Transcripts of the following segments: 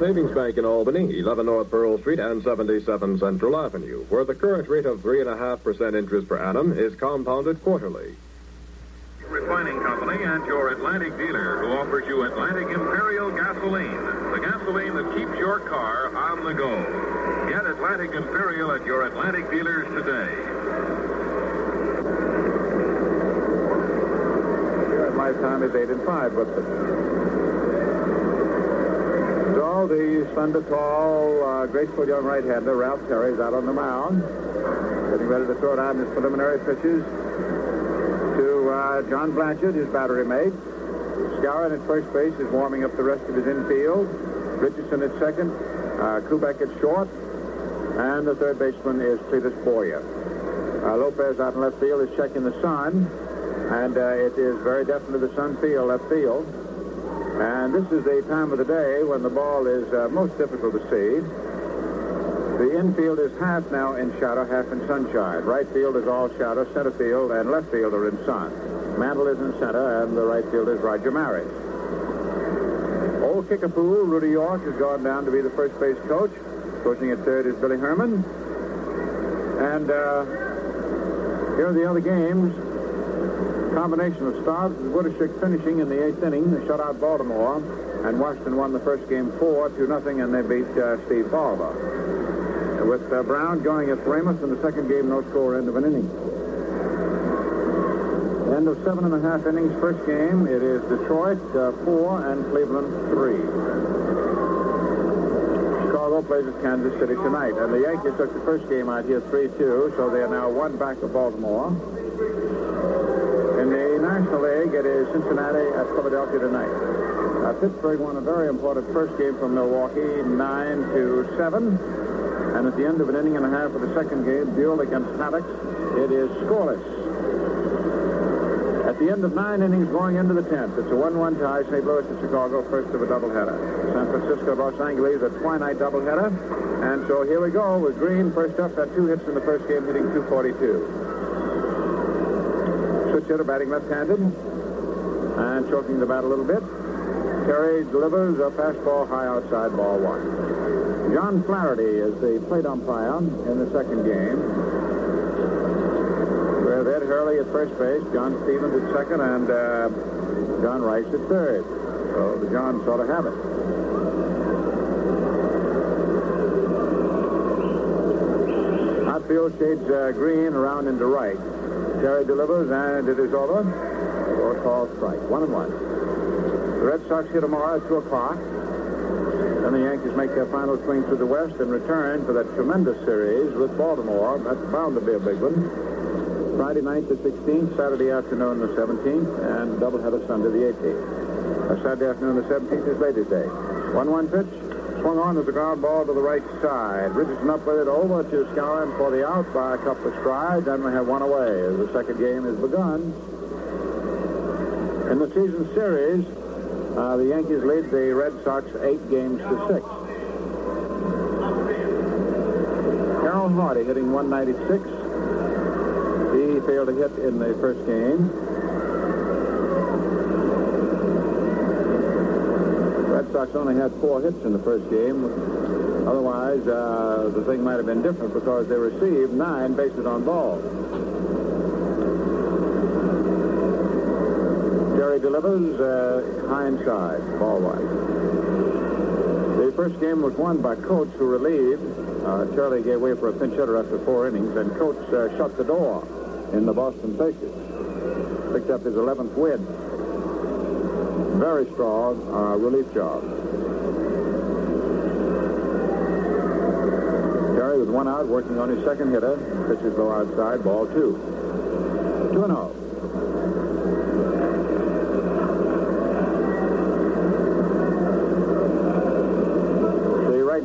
Savings Bank in Albany, 11 North Pearl Street and 77 Central Avenue, where the current rate of 3.5% interest per annum is compounded quarterly. Refining Company and your Atlantic dealer who offers you Atlantic Imperial gasoline, the gasoline that keeps your car on the go. Get Atlantic Imperial at your Atlantic dealers today. Here at my time is 8 and 5, but so the slender, tall, uh, graceful young right-hander, Ralph Terry, is out on the mound, getting ready to throw down his preliminary pitches to uh, John Blanchard, his battery mate. Skowron at first base is warming up the rest of his infield. Richardson at second. Uh, Kubek at short. And the third baseman is Cletus Boyer. Uh, Lopez out in left field is checking the sun. And uh, it is very definitely the sun field, left field. And this is the time of the day when the ball is uh, most difficult to see. The infield is half now in shadow, half in sunshine. Right field is all shadow. Center field and left field are in sun. Mantle is in center, and the right field is Roger Maris. Old Kickapoo, Rudy York, has gone down to be the first base coach. Coaching at third is Billy Herman. And uh, here are the other games. Combination of starts with Woodeshick finishing in the eighth inning. They shut out Baltimore, and Washington won the first game 4 to nothing, and they beat uh, Steve Barber with uh, Brown going at Weymouth in the second game, no score, end of an inning. End of seven and a half innings, first game. It is Detroit uh, four and Cleveland three. Chicago plays at Kansas City tonight, and the Yankees took the first game out here 3-2, so they are now one back of Baltimore. The National League, it is Cincinnati at Philadelphia tonight. Uh, Pittsburgh won a very important first game from Milwaukee, 9 to 7. And at the end of an inning and a half of the second game, Buhl against Haddix, it is scoreless. At the end of nine innings going into the 10th, it's a 1-1 tie, St. Louis to Chicago, first of a doubleheader. San Francisco, Los Angeles, a twilight doubleheader. And so here we go with Green, first up, had two hits in the first game, hitting 242. Switch hitter batting left-handed and choking the bat a little bit. Terry delivers a fastball high outside, ball one. John Flaherty is the plate umpire in the second game. Have Ed Hurley at first base, John Stevens at second, and uh, John Rice at third. So the Johns sort of have it. Outfield shades uh, green around into right. Terry delivers, and it is over. Four call strike. One and one. The Red Sox here tomorrow at 2 o'clock. Then the Yankees make their final swing through the West and return for that tremendous series with Baltimore. That's bound to be a big one. Friday night the 16th, Saturday afternoon the 17th, and doubleheader Sunday the 18th. Uh, Saturday afternoon the 17th is Ladies' Day. 1-1 pitch. Swung on as a ground ball to the right side. Richardson up with it over to Skowron for the out by a couple of strides. Then we have one away as the second game has begun. In the season series, uh, the Yankees lead the Red Sox eight games to six. Carroll Hardy hitting 196. He failed to hit in the first game. Sox only had four hits in the first game. Otherwise, uh, the thing might have been different because they received nine bases on balls. Jerry delivers uh, inside, ball white. The first game was won by Coates, who relieved. Uh, Charlie gave way for a pinch hitter after four innings, and Coates uh, shut the door in the Boston Pacers. Picked up his 11th win. Very strong uh, relief job. Terry with one out, working on his second hitter. Pitches low outside, ball two. 2 0.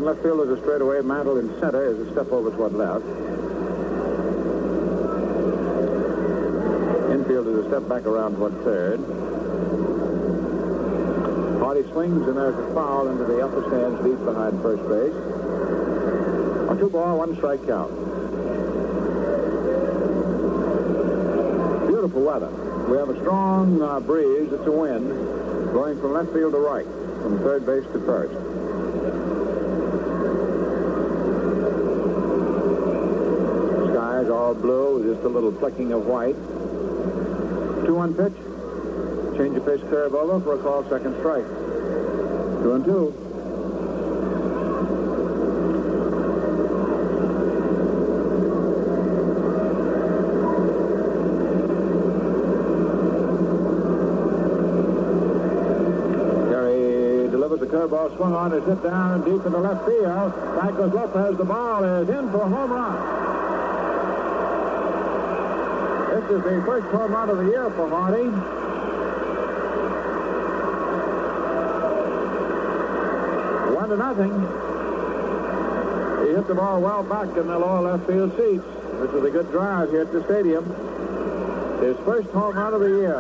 left field is a straightaway. Mantle in center is a step over toward left. Infield is a step back around toward third. Body swings, and there's a foul into the upper stands deep behind first base. A two ball, one strike count. Beautiful weather. We have a strong uh, breeze. It's a wind blowing from left field to right, from third base to first. The sky is all blue with just a little flecking of white. Two-one pitch. Change of curve over for a call second strike. 2 and 2. Terry delivers the curveball, swung on, is hit down deep in the left field. Back goes Lopez. The ball is in for a home run. This is the first home run of the year for Hardy. One to nothing. He hit the ball well back in the lower left field seats. This is a good drive here at the stadium. His first home run of the year.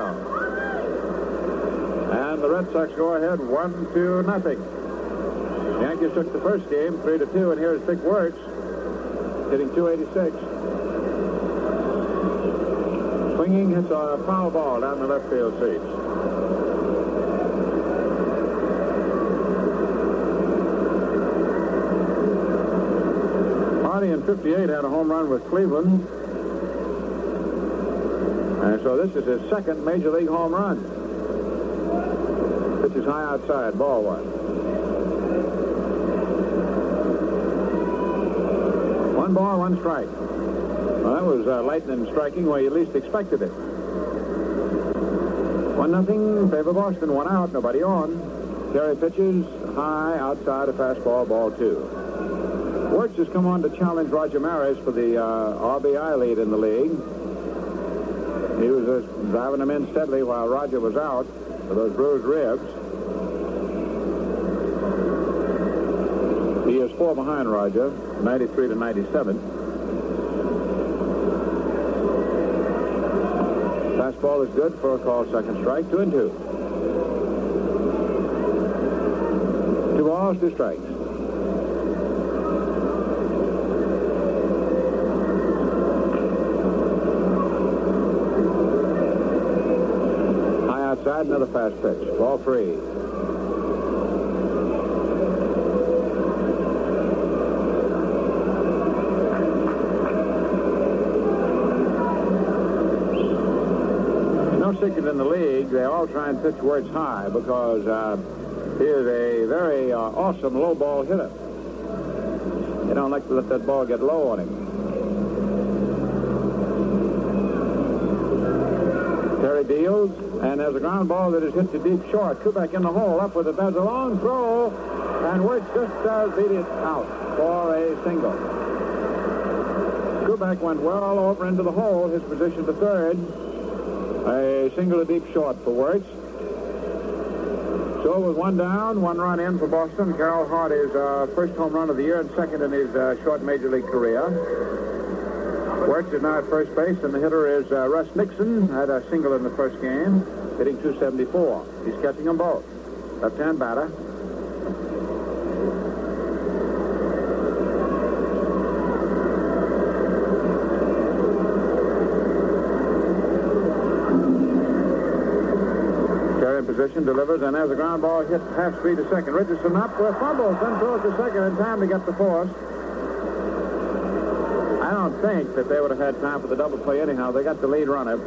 And the Red Sox go ahead one to nothing. Yankees took the first game three to two, and here's Vic Wertz hitting 286. Swinging hits a foul ball down the left field seats. 58 had a home run with Cleveland. And so this is his second major league home run. Pitch is high outside, ball one. One ball, one strike. Well, that was uh, lightning striking where you least expected it. One nothing, favor Boston. One out, nobody on. Terry pitches high outside a fastball, ball two. Wertz has come on to challenge Roger Maris for the uh, RBI lead in the league. He was just driving him in steadily while Roger was out for those bruised ribs. He is four behind Roger, 93 to 97. Fastball is good for a call second strike, two and two. Two balls, two strikes. Outside, another fast pitch. Ball three. No secret in the league. They all try and pitch where it's high because uh, he is a very uh, awesome low ball hitter. They don't like to let that ball get low on him. Terry deals, and there's a ground ball that is hit to deep short. Kubek in the hole, up with it. There's a long throw, and Wertz just does beat it out for a single. Kubek went well All over into the hole, his position to third. A single to deep short for Wertz. So with one down, one run in for Boston. Carroll Hardy's uh, first home run of the year and second in his uh, short major league career. Wertz is now at first base, and the hitter is uh, Russ Nixon. Had a single in the first game, hitting 274. He's catching them both. Left-hand batter. Position, delivers, and as a ground ball hit half speed to second. Richardson up for a fumble, then throws to second in time to get the force. I don't think that they would have had time for the double play anyhow. They got the lead runner.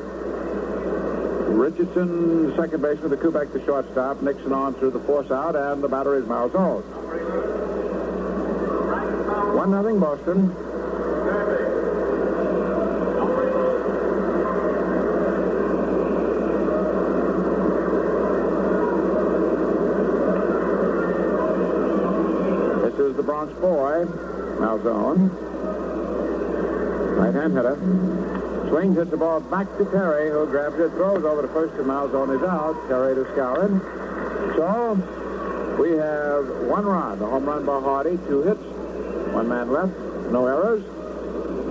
Richardson, second baseman, the Kubek, the shortstop. Nixon on through the force out, and the batter is Malzone. One nothing Boston. This is the Bronx boy, Malzone. Right-hand hitter. Swings, hits the ball back to Terry, who grabs it, throws over to first, and on his out. Terry to Skowron. So, we have one run, the home run by Hardy, two hits, one man left, no errors.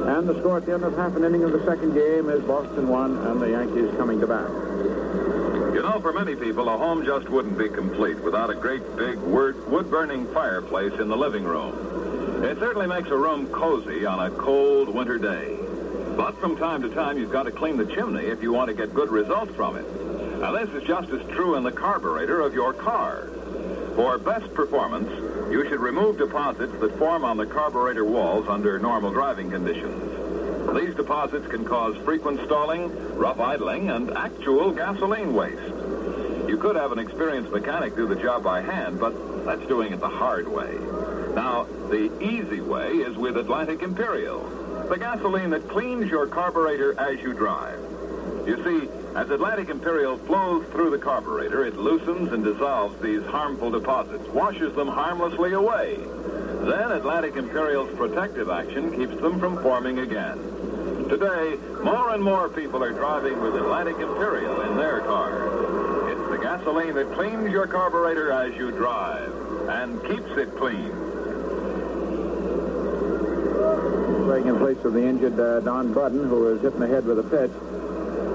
And the score at the end of half an inning of the second game is Boston one and the Yankees coming to bat. You know, for many people, a home just wouldn't be complete without a great big wood-burning fireplace in the living room. It certainly makes a room cozy on a cold winter day. But from time to time, you've got to clean the chimney if you want to get good results from it. Now, this is just as true in the carburetor of your car. For best performance, you should remove deposits that form on the carburetor walls under normal driving conditions. These deposits can cause frequent stalling, rough idling, and actual gasoline waste. You could have an experienced mechanic do the job by hand, but that's doing it the hard way. Now, the easy way is with Atlantic Imperial, the gasoline that cleans your carburetor as you drive. You see, as Atlantic Imperial flows through the carburetor, it loosens and dissolves these harmful deposits, washes them harmlessly away. Then Atlantic Imperial's protective action keeps them from forming again. Today, more and more people are driving with Atlantic Imperial in their cars. It's the gasoline that cleans your carburetor as you drive and keeps it clean. Playing in place of the injured uh, Don Buddin, who was hit in the head with a pitch.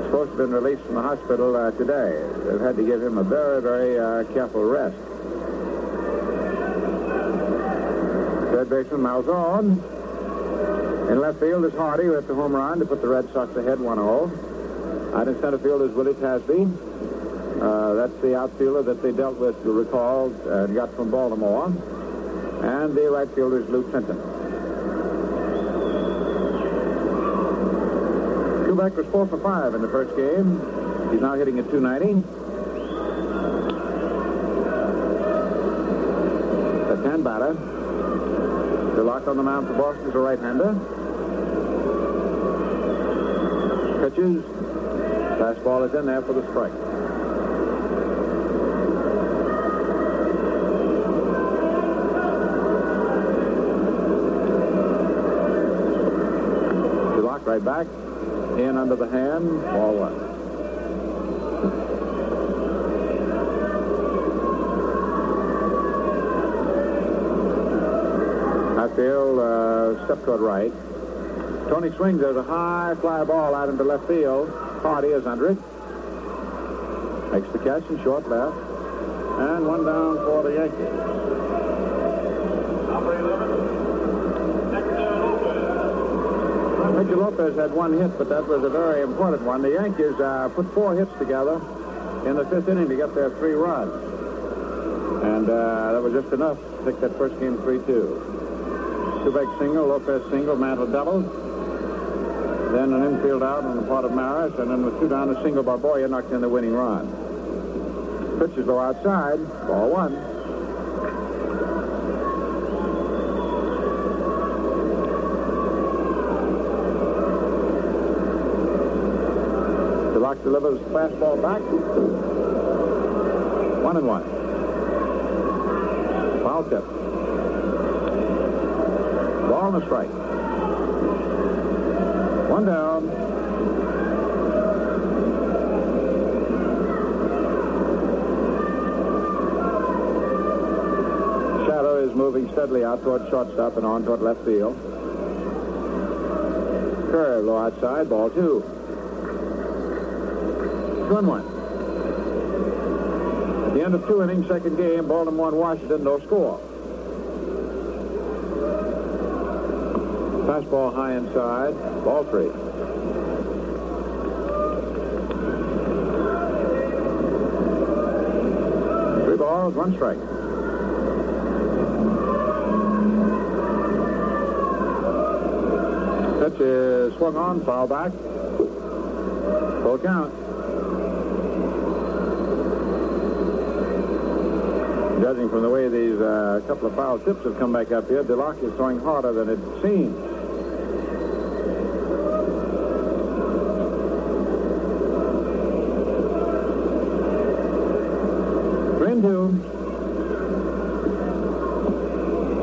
Supposed to have been released from the hospital uh, today. They've had to give him a very, very uh, careful rest. Third baseman Malzone. In left field is Hardy, who the home run to put the Red Sox ahead 1-0. Out in center field is Willie Tasby. Uh, that's the outfielder that they dealt with, you recall, and got from Baltimore. And the right fielder is Lou Clinton. Kubek was four for five in the first game. He's now hitting at 290. The 10 batter. DeLock on the mound for Boston is a right-hander. Pitches. Fastball is in there for the strike. Right back. In under the hand. Ball one. Outfield, uh, step toward right. Tony swings. There's a high fly ball out into left field. Hardy is under it. Makes the catch in short left. And one down for the Yankees. Mickey Lopez had one hit, but that was a very important one. The Yankees uh, put four hits together in the fifth inning to get their three runs. And uh, that was just enough to take that first game 3-2. Kubek single, Lopez single, Mantle double. Then an infield out on the part of Maris, and then with two down, a single by Boyer knocked in the winning run. Pitches go outside, ball one. DeLock delivers fastball back. One and one. Foul tip. Ball and a strike. One down. Shadow is moving steadily out toward shortstop and on toward left field. Curve low outside, ball two. And one. At the end of two innings, second game, Baltimore and Washington, no score. Fastball high inside, ball three. Three balls, one strike. Pitch is swung on, foul back. Full count. Judging from the way these uh, couple of foul tips have come back up here, DeLock is throwing harder than it seems.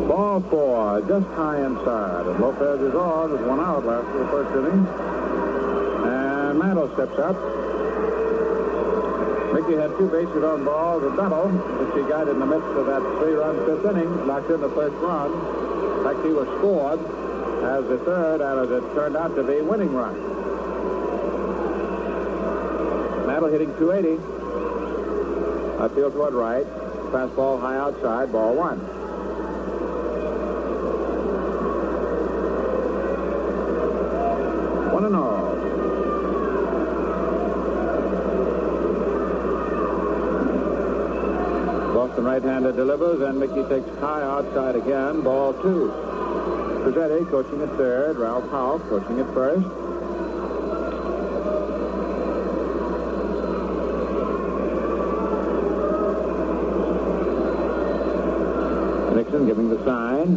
Ball four, just high inside. And Lopez is on with one out left for the first inning. And Mantle steps up. Mickey had two bases on balls, a double, which he got in the midst of that three-run fifth inning, knocked in the first run. In fact, he was scored as the third, and as it turned out to be, winning run. Mantle hitting 280. Outfield toward right. Fastball high outside, ball. One and all. Right-hander delivers, and Mickey takes high outside again. Ball two. Crosetti coaching at third. Ralph Houk coaching at first. Nixon giving the sign.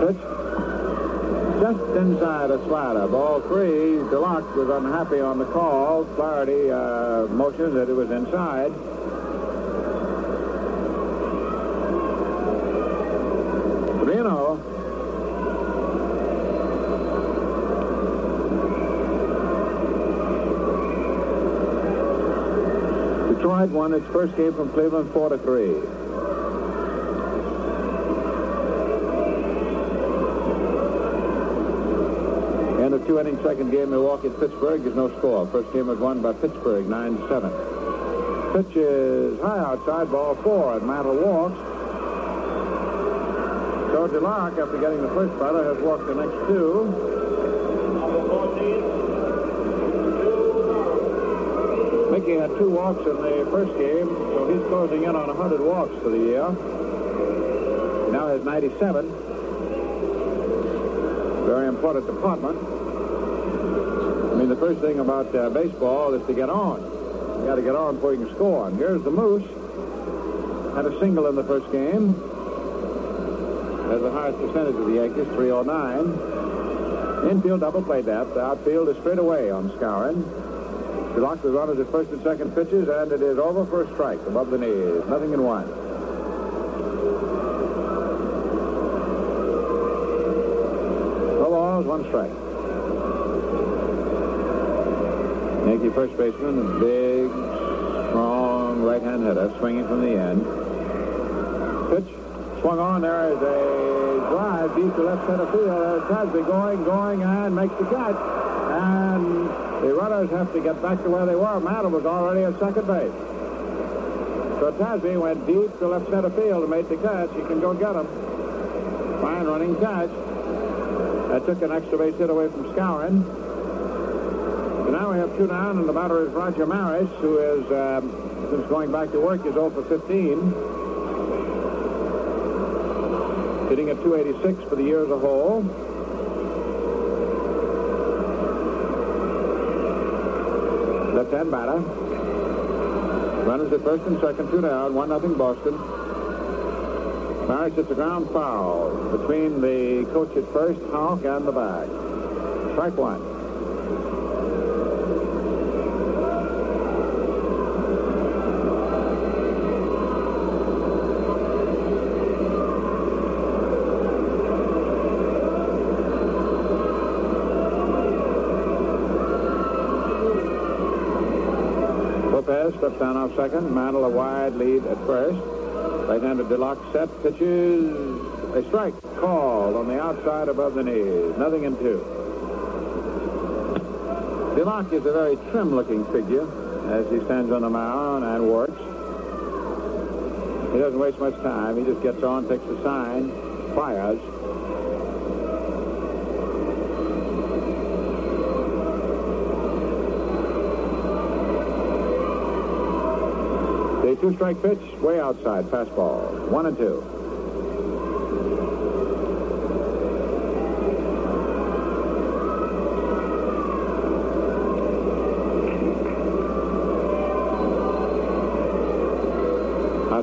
Pitch. Just inside a slider. Ball three. Delox was unhappy on the call. Flaherty uh, that it was inside. Reno Detroit won its first game from Cleveland 4 to 3. Two-inning second game, Milwaukee at Pittsburgh, is no score. First game was won by Pittsburgh, 9-7. Pitch is high outside, ball four, and Mantle walks. George DeLock, after getting the first batter, has walked the next two. Mickey had two walks in the first game, so he's closing in on 100 walks for the year. He now has 97. Very important department. Mean, the first thing about uh, baseball is to get on. You got to get on before you can score. And here's the Moose. Had a single in the first game. Has the highest percentage of the Yankees, 309. Infield double play depth. Outfield is straight away on Skowron. DeLock the runners at first and second pitches, and it is over for a strike above the knees. Nothing in one. No balls, one strike. First baseman, a big, strong right-hand hitter, swinging from the end. Pitch swung on. There is a drive deep to left center field. There's Tasby going, going, and makes the catch. And the runners have to get back to where they were. Mantle was already at second base. So Tasby went deep to left center field and made the catch. You can go get him. Fine running catch. That took an extra base hit away from Skowron. So now we have two down, and the batter is Roger Maris, who is, um, since going back to work, is 0 for 15. Hitting at 286 for the year as a whole. Left-hand batter. Runners at first and second, two down, one nothing Boston. Maris hits a ground foul between the coach at first, Houk, and the bag. Strike one. Off second. Mantle a wide lead at first. Right-handed Deluxe set pitches a strike called on the outside above the knees. Nothing in two. Deluxe is a very trim-looking figure as he stands on the mound and works. He doesn't waste much time. He just gets on, takes the sign, fires. The two-strike pitch, way outside, fastball. One and two.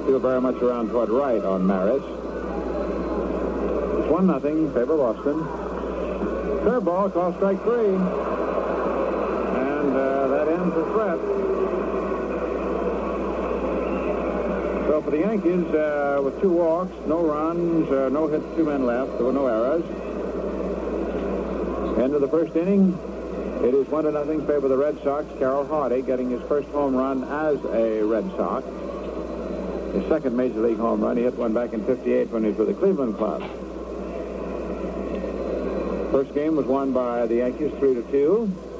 Feel very much around toward right on Maris. It's one nothing, favor Boston. Curveball, call strike three. And uh, that ends the threat. For the Yankees, uh, with two walks, no runs, uh, no hits, two men left, there were no errors. End of the first inning. It is one to nothing favor the Red Sox. Carroll Hardy getting his first home run as a Red Sox. His second major league home run. He hit one back in 58 when he was with the Cleveland Club. First game was won by the Yankees 3 to 2.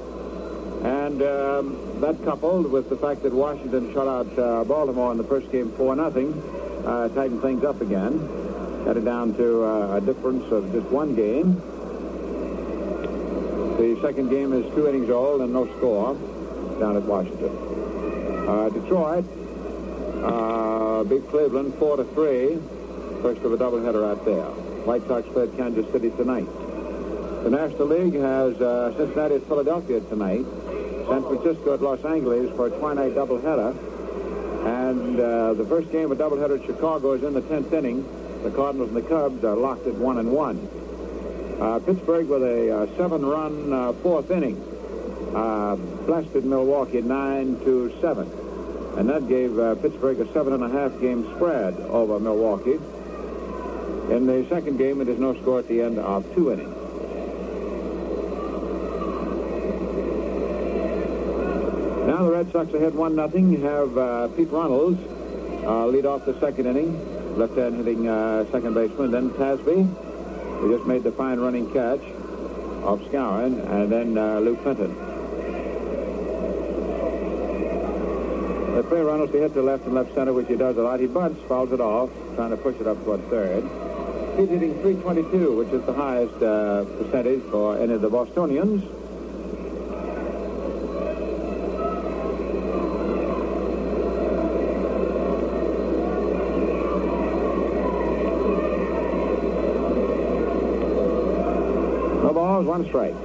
And um, that coupled with the fact that Washington shut out uh, Baltimore in the first game 4 nothing, uh, tightened things up again. Got it down to uh, a difference of just one game. The second game is two innings old and no score down at Washington. Uh, Detroit uh, beat Cleveland 4 to 3. First of a doubleheader out there. White Sox play at Kansas City tonight. The National League has uh, Cincinnati at Philadelphia tonight. San Francisco at Los Angeles for a twilight doubleheader. And uh, the first game of doubleheader at Chicago is in the 10th inning. The Cardinals and the Cubs are locked at 1 and 1. Uh, Pittsburgh with a uh, seven-run uh, fourth inning uh, blasted Milwaukee 9 to 7. And that gave uh, Pittsburgh a seven and a half game spread over Milwaukee. In the second game, it is no score at the end of two innings. Now the Red Sox ahead one nothing. Have uh, Pete Runnels uh, lead off the second inning, left-hand hitting uh, second baseman. Then Tasby, who just made the fine running catch of Skowron, and then uh, Lou Clinton. They play Runnels to hit to left and left center, which he does a lot. He bunts, fouls it off, trying to push it up toward third. He's hitting 322, which is the highest uh, percentage for any of the Bostonians. One strike.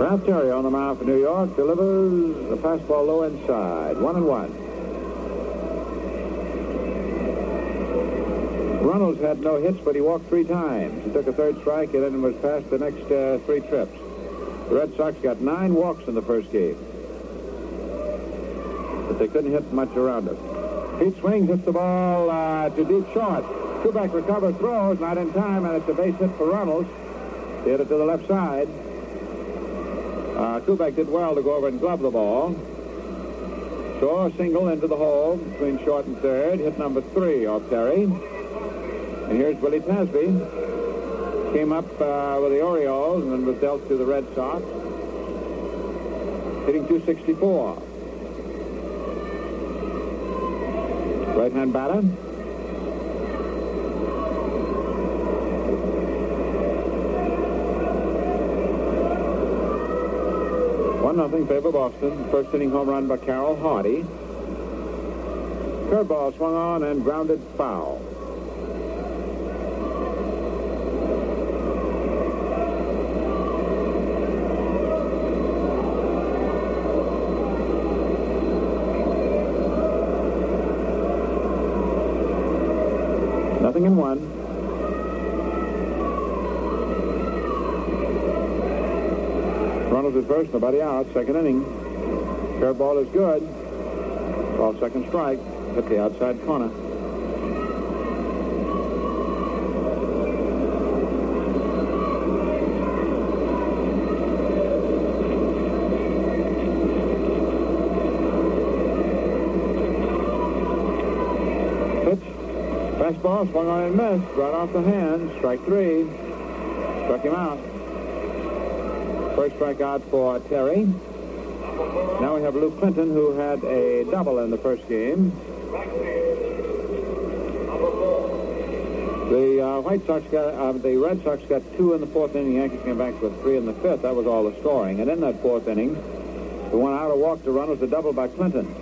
Ralph Terry on the mound for New York delivers the fastball low inside. One and one. Runnels had no hits, but he walked three times. He took a third strike and then was past the next uh, three trips. The Red Sox got nine walks in the first game. But they couldn't hit much around it. Pete swings, hits the ball uh, to deep short. Kubek recovers, throws, not in time, and it's a base hit for. He hit it to the left side. Uh, Kubek did well to go over and glove the ball. So a single into the hole between short and third. Hit number three off Terry. And here's Willie Tasby. Came up uh, with the Orioles and then was dealt to the Red Sox. Hitting 264. Right-hand batter. One nothing favor Boston. First inning home run by Carroll Hardy. Curveball swung on and grounded foul. First, nobody out. Second inning. Curveball is good. Ball second strike. Hit the outside corner. Pitch. Fastball swung on and missed. Right off the hand. Strike three. Struck him out. First strikeout for Terry. Now we have Luke Clinton, who had a double in the first game. The uh, White Sox got, uh, the Red Sox got two in the fourth inning. Yankees came back with three in the fifth. That was all the scoring. And in that fourth inning, the one out of walk to run was a double by Clinton.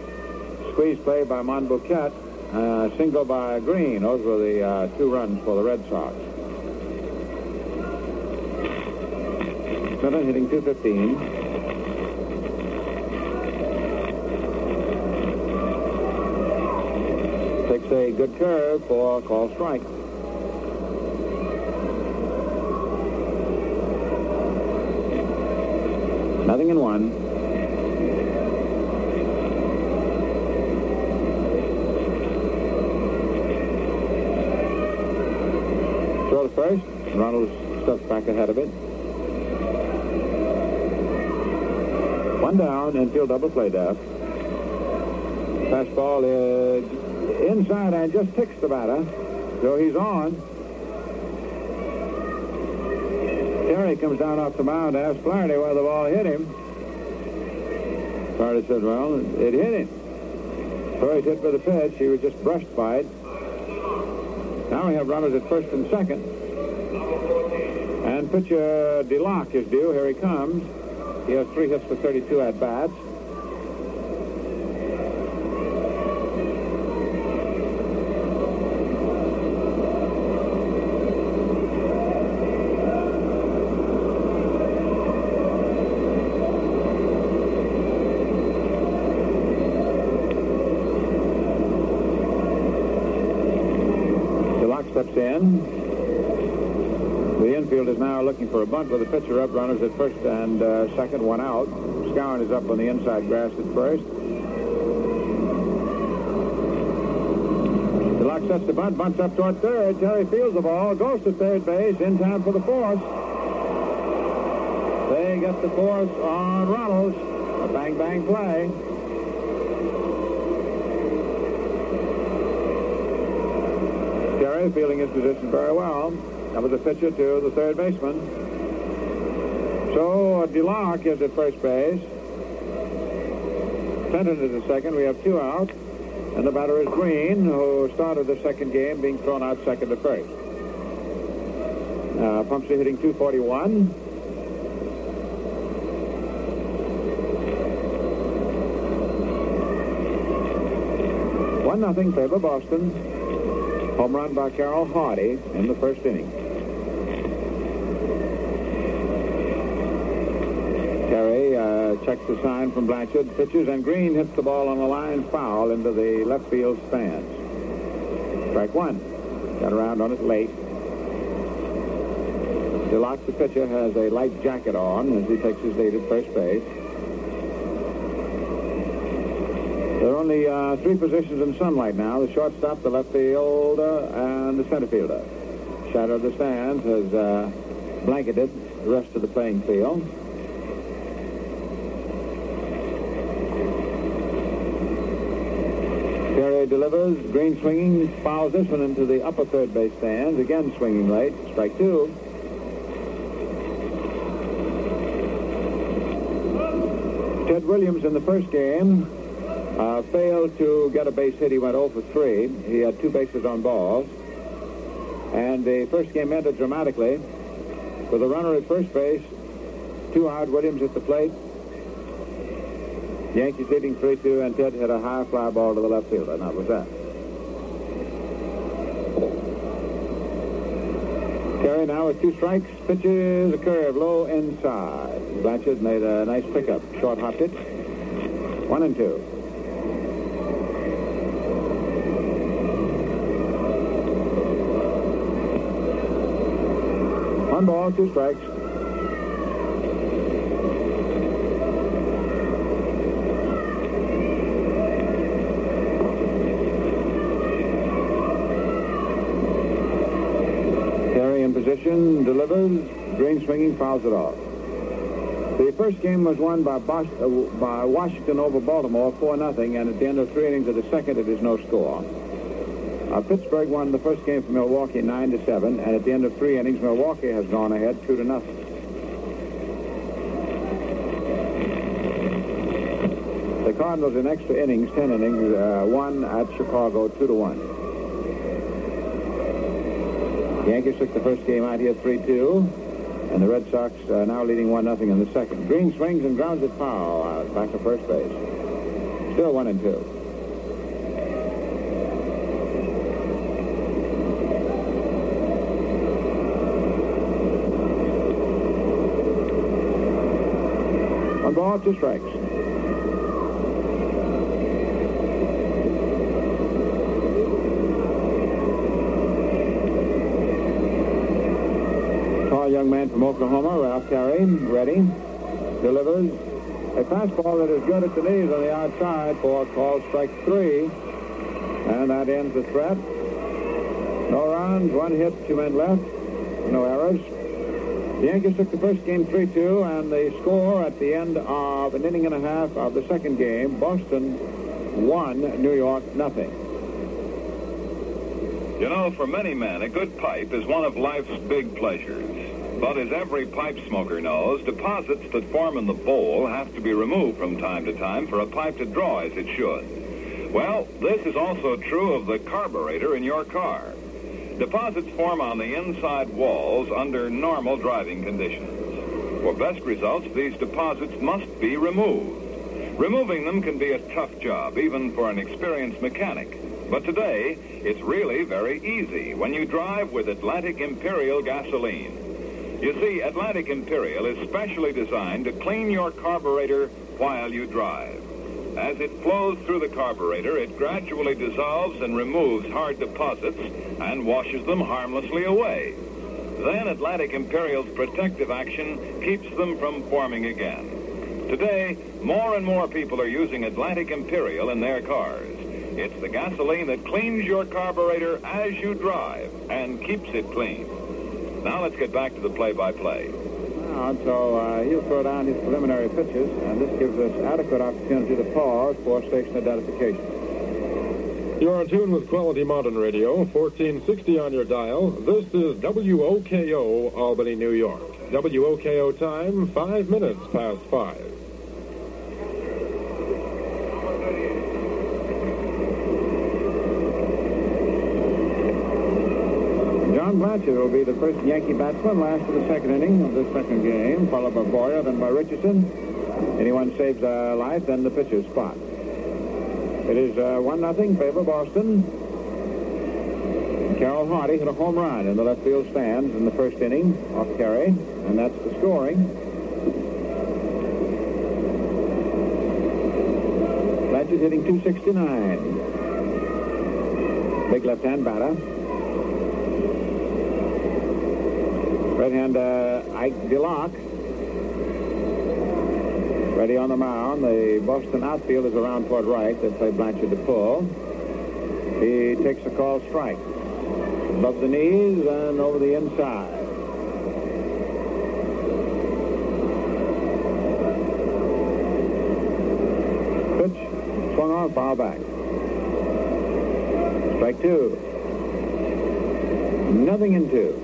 Squeeze play by Monbouquette. Uh, single by Green. Those were the uh, two runs for the Red Sox. Clinton hitting 215. Takes a good curve for call strike. Nothing in one. Throw to first. Ronald stuffs back ahead of it. One down, infield double play death. Fastball is inside and just ticks the batter. So he's on. Terry comes down off the mound to ask Flaherty where the ball hit him. Flaherty said, well, it hit him. He's hit with a pitch. He was just brushed by it. Now we have runners at first and second. And pitcher DeLock is due. Here he comes. He has three hits for 32 at bats. steps in. The infield is now looking for a bunt with a pitcher up, runners at first and uh, second, one out. Skowron is up on the inside grass at first. DeLock sets the bunt, bunts up toward third. Terry fields the ball, goes to third base, in time for the fourth. They get the fourth on Runnels. A bang-bang play. Terry feeling his position very well. That was pitcher to the third baseman. So DeLock is at first base. Fenton is at second. We have two out. And the batter is Green, who started the second game being thrown out second to first. Uh, hitting 241. One nothing favor Boston. Home run by Carroll Hardy in the first inning. Uh, checks the sign from Blanchard, pitches, and Green hits the ball on the line foul into the left field stands. Strike one. Got around on it late. DeLock, the pitcher, has a light jacket on as he takes his lead at first base. There are only uh, three positions in sunlight now, the shortstop, the left fielder, and the center fielder. Shadow of the stands has uh, blanketed the rest of the playing field. Terry delivers, Green swinging, fouls this one into the upper third base stands, again swinging late, strike two. Ted Williams in the first game uh, failed to get a base hit. He went 0 for 3. He had two bases on balls. And the first game ended dramatically with a runner at first base, two out, Williams at the plate. Yankees leading 3-2, and Ted hit a high fly ball to the left fielder, that was that. Terry now with two strikes, pitches a curve low inside. Blanchard made a nice pickup, short hopped it. One and two. One ball, two strikes. Terry in position, delivers. Green swinging, fouls it off. The first game was won by, Bos uh, by Washington over Baltimore, 4 nothing, and at the end of three innings of the second, it is no score. Uh, Pittsburgh won the first game from Milwaukee 9 to 7, and at the end of three innings, Milwaukee has gone ahead 2 to nothing. The Cardinals in extra innings, 10 innings, uh, won at Chicago 2 to 1. Yankees took the first game out here 3-2. And the Red Sox uh, now leading 1-0 in the second. Green swings and grounds it foul out back to first base. Still 1 and 2. One ball, two strikes. Man from Oklahoma, Ralph Terry, ready, delivers a fastball that is good at the knees on the outside for called strike three. And that ends the threat. No runs, one hit, two men left, no errors. The Yankees took the first game 3-2, and the score at the end of an inning and a half of the second game, Boston won, New York nothing. You know, for many men, a good pipe is one of life's big pleasures. But as every pipe smoker knows, deposits that form in the bowl have to be removed from time to time for a pipe to draw as it should. Well, this is also true of the carburetor in your car. Deposits form on the inside walls under normal driving conditions. For best results, these deposits must be removed. Removing them can be a tough job, even for an experienced mechanic. But today, it's really very easy when you drive with Atlantic Imperial gasoline. You see, Atlantic Imperial is specially designed to clean your carburetor while you drive. As it flows through the carburetor, it gradually dissolves and removes hard deposits and washes them harmlessly away. Then Atlantic Imperial's protective action keeps them from forming again. Today, more and more people are using Atlantic Imperial in their cars. It's the gasoline that cleans your carburetor as you drive and keeps it clean. Now let's get back to the play-by-play. Now, so uh, he'll throw down his preliminary pitches, and this gives us adequate opportunity to pause for station identification. You're in tune with Quality Modern Radio, 1460 on your dial. This is WOKO, Albany, New York. WOKO time, five minutes past five. John Blanchard will be the first Yankee batsman last of the second inning of the second game, followed by Boyer, then by Richardson. Anyone saves a life, then the pitcher's spot. It is uh, 1 nothing favor Boston. Carroll Hardy hit a home run in the left field stands in the first inning off Carey, and that's the scoring. Blanchard hitting 269. Big left-hand batter. Right hand uh, Ike DeLock. Ready on the mound. The Boston outfield is around toward right. They play Blanchard to pull. He takes a call strike. Above the knees and over the inside. Pitch. Swung on, foul back. Strike two. Nothing in two.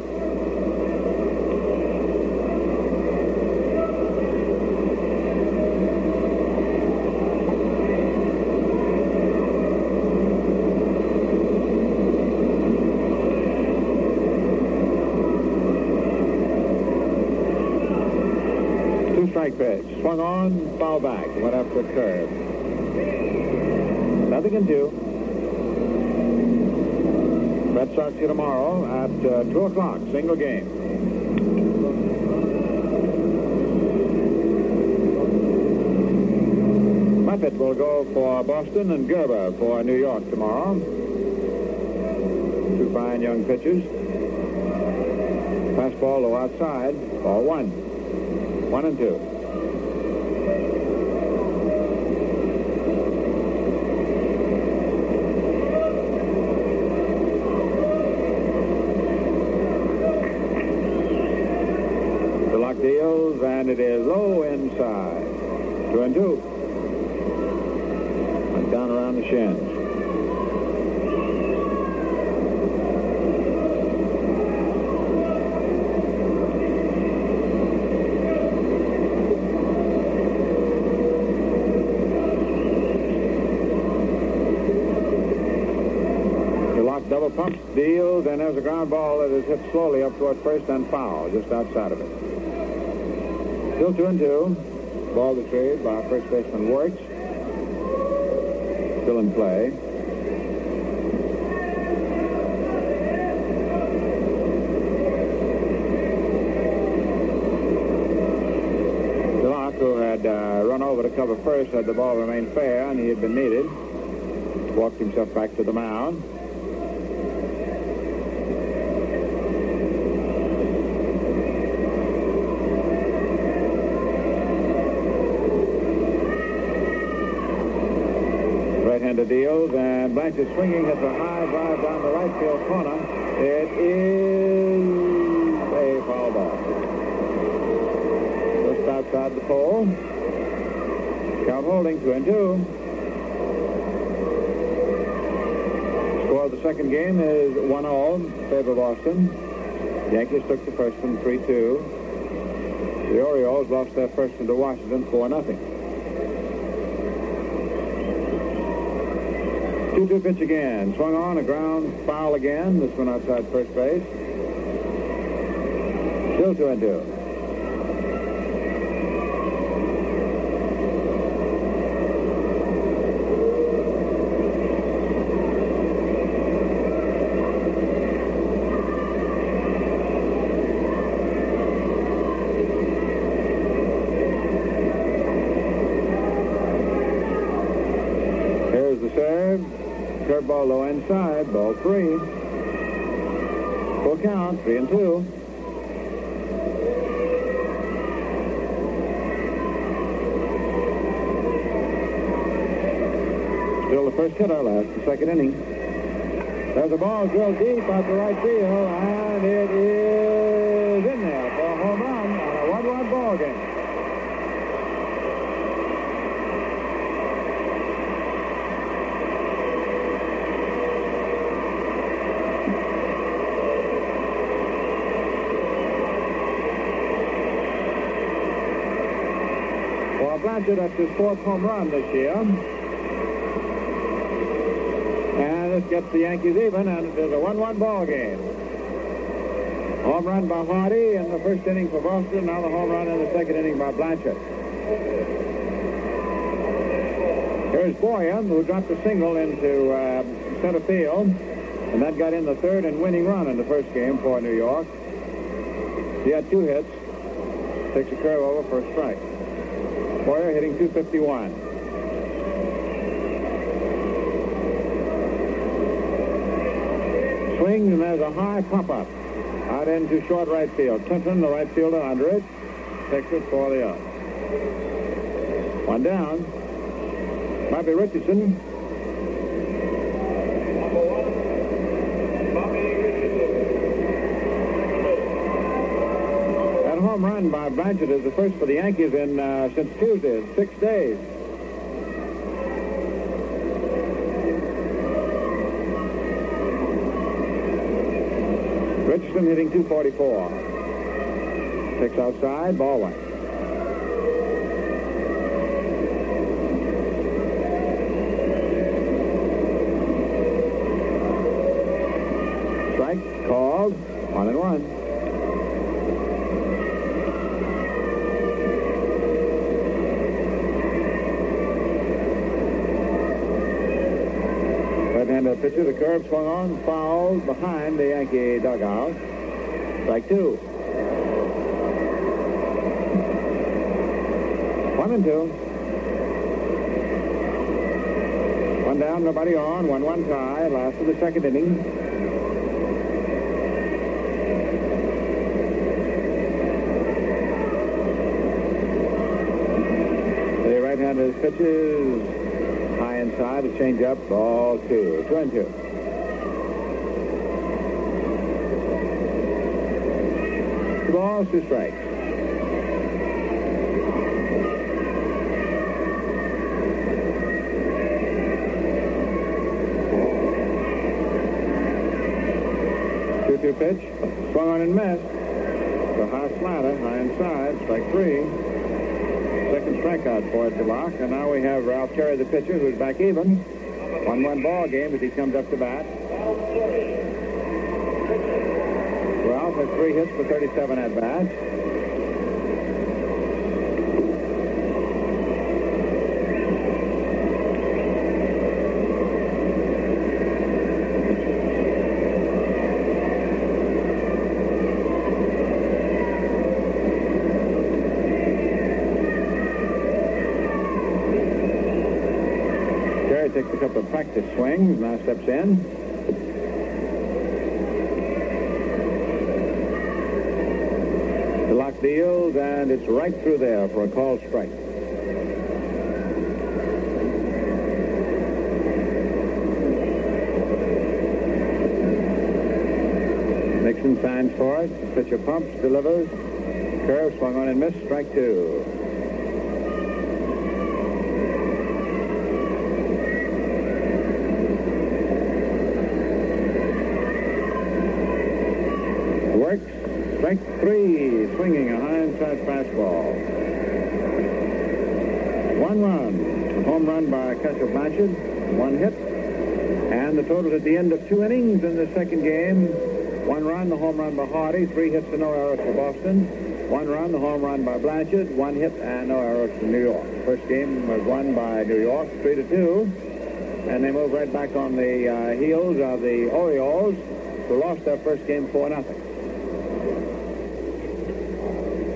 Two strike pitch. Swung on, foul back. Went up the curve. Nothing can do. Red Sox here tomorrow at uh, 2 o'clock, single game. Muffett will go for Boston and Gerber for New York tomorrow. Two fine young pitchers. Fastball low outside, ball one. One and two. DeLock deals, and it is low inside. Two and two. And down around the shins. DeLock double pumps, and there's a ground ball that is hit slowly up toward first and foul, just outside of it. Still two and two. Ball to trade by first baseman Wertz. Still in play. DeLock, who had uh, run over to cover first, had the ball remain fair, and he had been needed. Walked himself back to the mound. Right-handed deals, Blanchard swinging at the high drive down the right field corner. It is a foul ball. Just outside the pole. Count holding two and two. Score of the second game is 1-0 favor of Boston. Yankees took the first one 3-2. The Orioles lost their first one to Washington 4-0. 2-2 pitch again. Swung on, a ground foul again. This one outside first base. Still 2 and 2. Curveball low inside, ball three. Full count, three and two. Still the first hitter last the second inning. There's a ball drilled deep out the right field, and it is in there for a home run on a one-run ball game. Blanchard, that's his fourth home run this year. And this gets the Yankees even, and it is a 1-1 ball game. Home run by Hardy in the first inning for Boston. Now the home run in the second inning by Blanchard. Here's Boyer, who dropped a single into uh, center field, and that got in the third and winning run in the first game for New York. He had two hits. Takes a curve over for a strike. Boyer hitting 251. Swings and there's a high pop up out into short right field. Clinton, the right fielder, under it, takes it for the out. One down. Bobby Richardson. Run by Blanchard is the first for the Yankees in uh, since Tuesday, six days. Richardson hitting 244. Six outside, ball one. Strike called, one and one. Right-handed pitcher, the curve swung on, fouled behind the Yankee dugout. Strike two. One and two. One down, nobody on. One one tie. Last of the second inning. The right-handed pitches inside, a changeup, ball two. Two and two. Two balls, two strikes. Two-two pitch, swung on and missed. The high slider, high inside, strike three. Strikeout for DeLock, and now we have Ralph Terry, the pitcher, who's back even. One-one ball game as he comes up to bat. Ralph has three hits for 37 at bats. Takes a practice swings, now steps in. DeLock deals, and it's right through there for a call strike. Nixon signs for it. Pitcher pumps, delivers. Curve swung on and missed. Strike two. Works. Strike three. Swinging a high inside fastball. One run. A home run by Kessel Blanchard. One hit. And the total at the end of two innings in the second game. One run, the home run by Hardy. Three hits and no errors for Boston. One run, the home run by Blanchard. One hit and no errors for New York. First game was won by New York, three to two. And they move right back on the uh, heels of the Orioles, who lost their first game 4 nothing.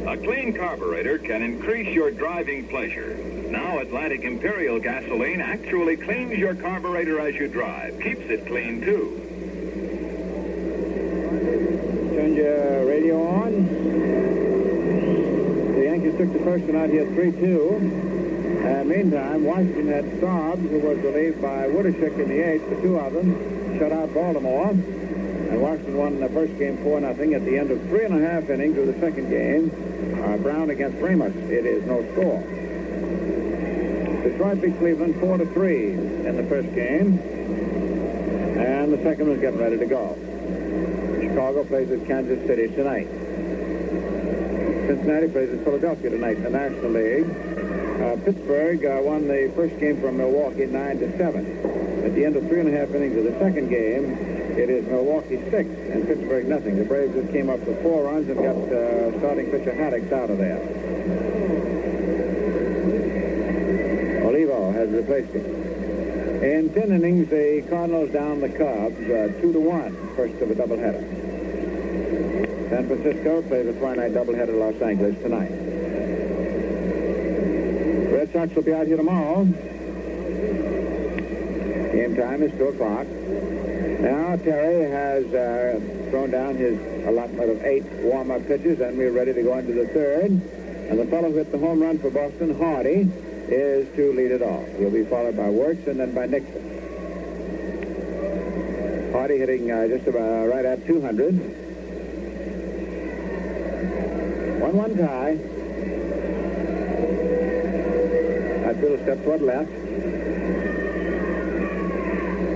A clean carburetor can increase your driving pleasure. Now Atlantic Imperial gasoline actually cleans your carburetor as you drive. Keeps it clean, too. Turn your radio on. The Yankees took the first one out here 3-2. Uh, meantime, Washington had Stobbs, who was relieved by Woodeshick in the eighth. The two of them shut out Baltimore. And Washington won the first game 4 nothing. At the end of three and a half innings of the second game, uh, Brown against Ramos. It is no score. Detroit beat Cleveland 4 to 3 in the first game. And the second one's getting ready to go. Chicago plays at Kansas City tonight. Cincinnati plays at Philadelphia tonight in the National League. Uh, Pittsburgh uh, won the first game from Milwaukee 9 to 7. At the end of three and a half innings of the second game, it is Milwaukee 6 and Pittsburgh nothing. The Braves just came up with four runs and got uh, starting pitcher Haddix out of there. Olivo has replaced him. In 10 innings, the Cardinals down the Cubs uh, 2 to 1, first of a doubleheader. San Francisco plays a twilight doubleheader in Los Angeles tonight. Red Sox will be out here tomorrow. Game time is 2 o'clock. Now Terry has uh, thrown down his allotment of eight warm-up pitches, and we're ready to go into the third. And the fellow who hit the home run for Boston, Hardy, is to lead it off. He'll be followed by Wertz and then by Nixon. Hardy hitting uh, just about right at 200. 1-1 tie. Outfield step toward left.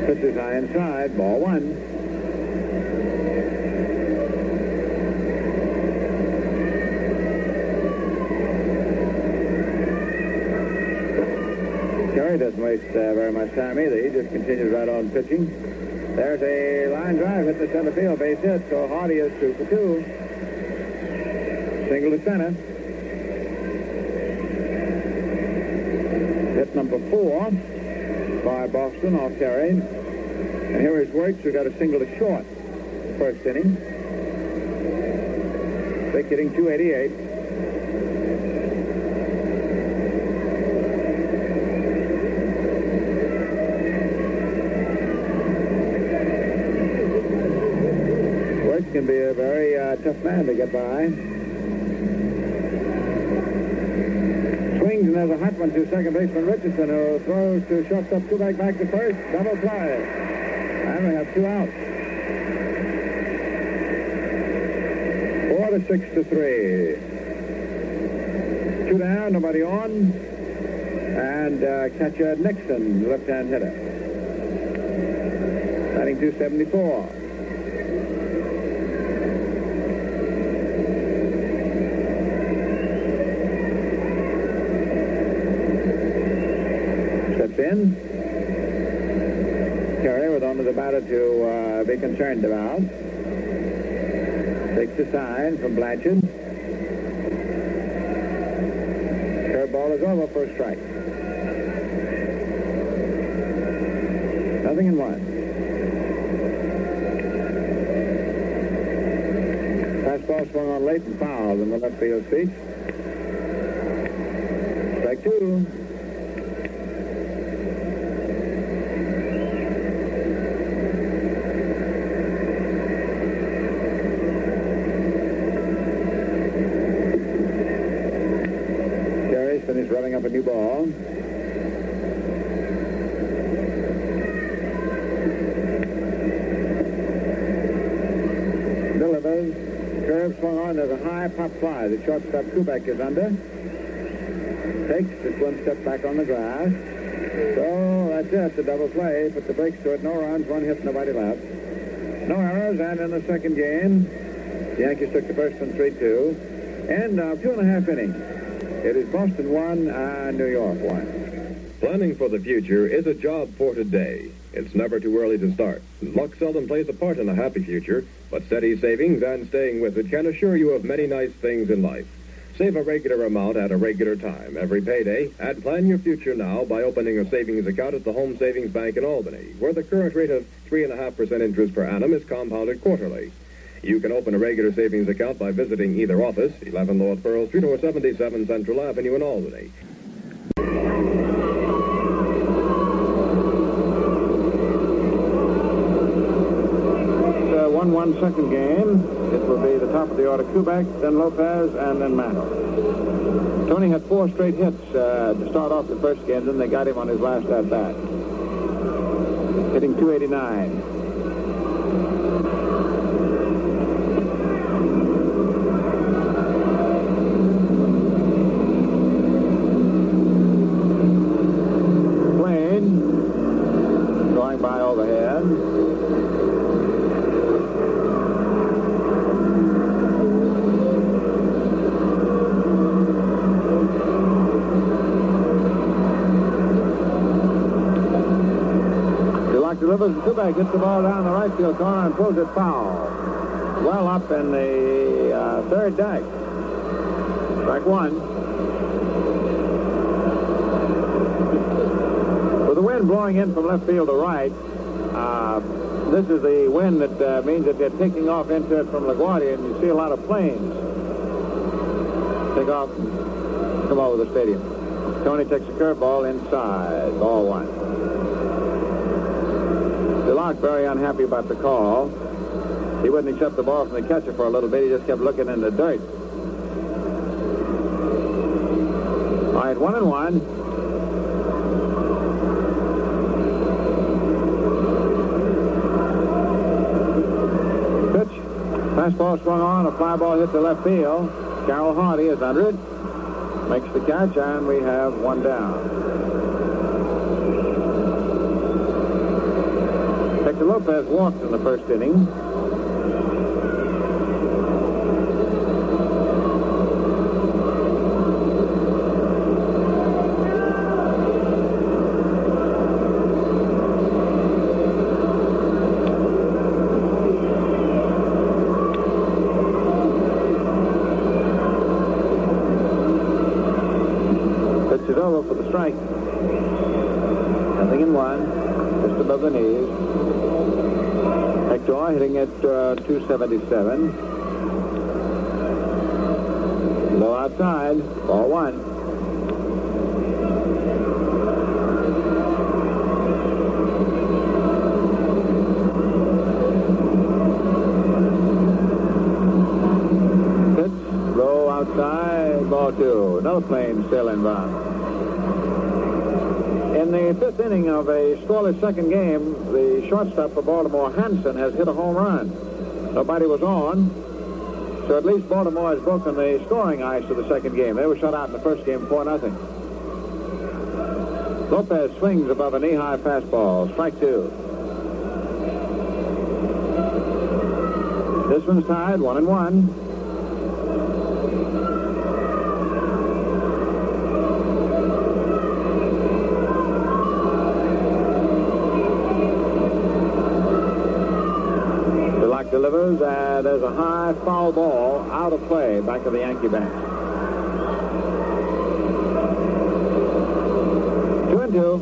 Pitches high inside. Ball one. Terry doesn't waste uh, very much time either. He just continues right on pitching. There's a line drive hit the center field base hit, so Hardy is two for two. Single to center. Hit number four by Boston off Terry. And here is Wertz, who got a single to short first inning. Vic hitting 288. Wertz can be a very uh, tough man to get by. Swings and there's a hot one to second baseman Richardson, who throws to shortstop Kubek back back to first. Double play. And we have two outs. Four to six to three. Two down, nobody on. And uh, catcher Nixon, left-hand hitter. Batting 274. Batter to uh, be concerned about. Takes the sign from Blanchard. Curveball is over for a strike. Nothing in one. Fastball swung on late and fouled in the left field seat. Strike two. Terry's finished running up a new ball. Delivers. Curve swung on. There's a high pop fly. The shortstop Kubek is under. Takes just one step back on the grass. So that's it. The double play. Put the brakes to it. No runs, one hit, nobody left. No errors. And in the second game, the Yankees took the first one 3-2. And uh, two and a half innings. It is Boston 1 and New York 1. Planning for the future is a job for today. It's never too early to start. Luck seldom plays a part in a happy future, but steady savings and staying with it can assure you of many nice things in life. Save a regular amount at a regular time every payday and plan your future now by opening a savings account at the Home Savings Bank in Albany, where the current rate of 3.5% interest per annum is compounded quarterly. You can open a regular savings account by visiting either office, 11 North Pearl Street or 77 Central Avenue in Albany. Uh, one one second game. It will be the top of the order Kubek, then Lopez, and then Mantle. Tony had four straight hits uh, to start off the first game, then they got him on his last at bat. Hitting 289. Gets the ball down the right field corner and pulls it foul. Well up in the uh, third deck. Strike one. With the wind blowing in from left field to right, uh, this is the wind that uh, means that they're taking off into it from LaGuardia, and you see a lot of planes take off and come over the stadium. Tony takes a curveball inside, ball one. DeLock very unhappy about the call. He wouldn't accept the ball from the catcher for a little bit. He just kept looking in the dirt. All right, one and one. Pitch. Fastball swung on. A fly ball hit the left field. Carroll Hardy is under it. Makes the catch, and we have one down. Hector Lopez walked in the first inning. 77. Low outside, ball one. Pitch, low outside, ball two. No claim still involved. In the fifth inning of a scoreless second game, the shortstop for Baltimore, Hansen, has hit a home run. Nobody was on, so at least Baltimore has broken the scoring ice of the second game. They were shut out in the first game 4 nothing. Lopez swings above a knee-high fastball. Strike two. This one's tied, one and one. Foul ball out of play back of the Yankee bench. Two and two.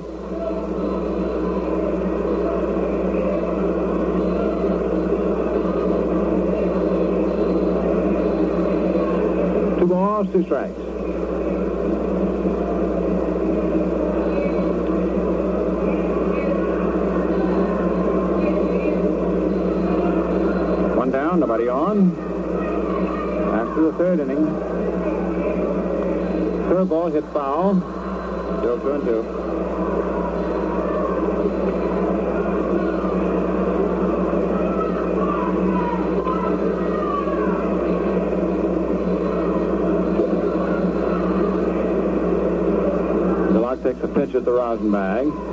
Two balls, two strikes. One down, nobody on. Third inning. Curveball hit foul. Still two and two. DeLock takes a pitch at the rosin bag.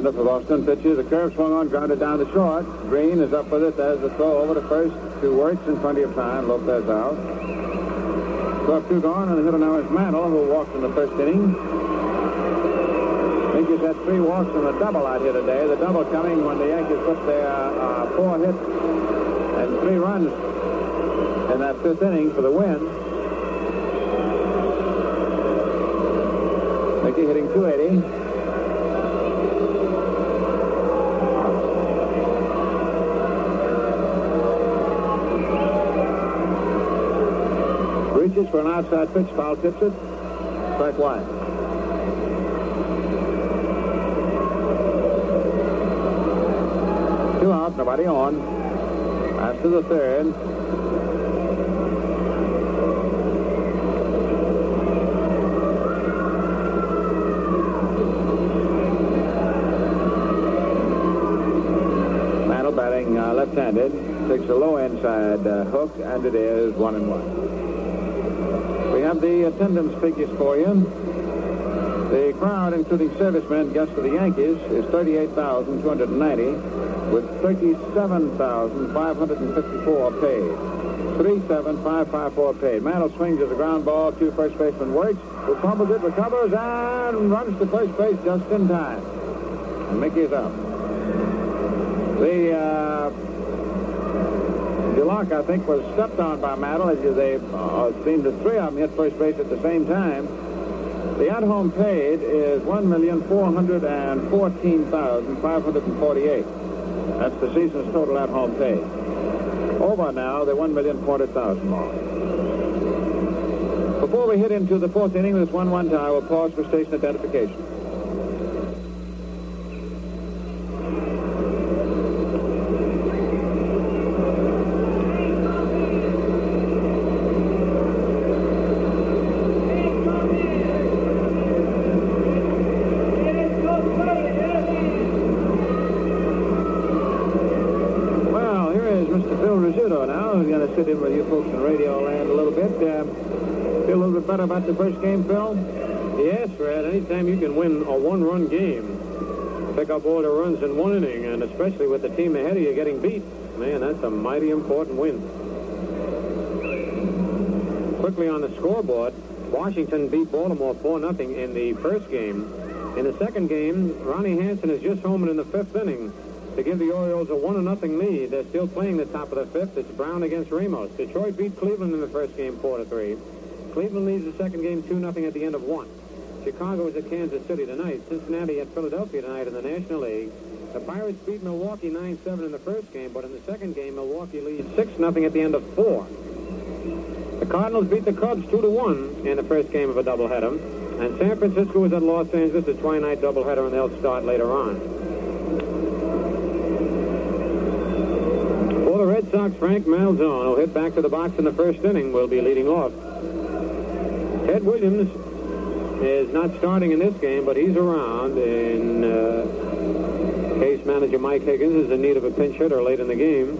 Right-hander for Boston pitches. A curve swung on, grounded down to short. Green is up with it. There's the throw over to first Two Wertz in plenty of time. Lopez out. Struck two gone, and the hitter now is Mantle, who walked in the first inning. Yankees had three walks and a double out here today. The double coming when the Yankees put their uh, four hits and three runs in that fifth inning for the win. Mickey hitting 280. Hodges for an outside pitch. Foul tips it. Strike one. Two out, nobody on. After the third. Mantle batting uh, left-handed. Takes a low inside uh, hook, and it is one and one. Have the attendance figures for you. The crowd, including servicemen, guests of the Yankees, is 38,290, with 37,554 paid. 37554 paid. Mantle swings at the ground ball. Two first baseman Wertz. Who fumbles it, recovers, and runs to first base just in time. And Mickey's up. The uh, DeLock, I think, was stepped on by Mantle as they uh, seemed the three of them hit first base at the same time. The at-home paid is 1,414,548. That's the season's total at-home paid. Over now, the $1,400,000 mark. Before we hit into the fourth inning, this 1-1 tie, we'll pause for station identification. One inning, and especially with the team ahead of you getting beat, man, that's a mighty important win. Quickly on the scoreboard, Washington beat Baltimore 4-0 in the first game. In the second game, Ronnie Hansen is just home in the fifth inning to give the Orioles a 1-0 lead. They're still playing the top of the fifth. It's Brown against Ramos. Detroit beat Cleveland in the first game 4-3. Cleveland leads the second game 2-0 at the end of one. Chicago is at Kansas City tonight. Cincinnati at Philadelphia tonight in the National League. The Pirates beat Milwaukee 9-7 in the first game, but in the second game, Milwaukee leads 6-0 at the end of four. The Cardinals beat the Cubs 2-1 in the first game of a doubleheader. And San Francisco is at Los Angeles, a twilight doubleheader, and they'll start later on. For the Red Sox, Frank Malzone, who hit back to the box in the first inning, will be leading off. Ted Williams is not starting in this game, but he's around in uh, case manager Mike Higgins is in need of a pinch hitter late in the game.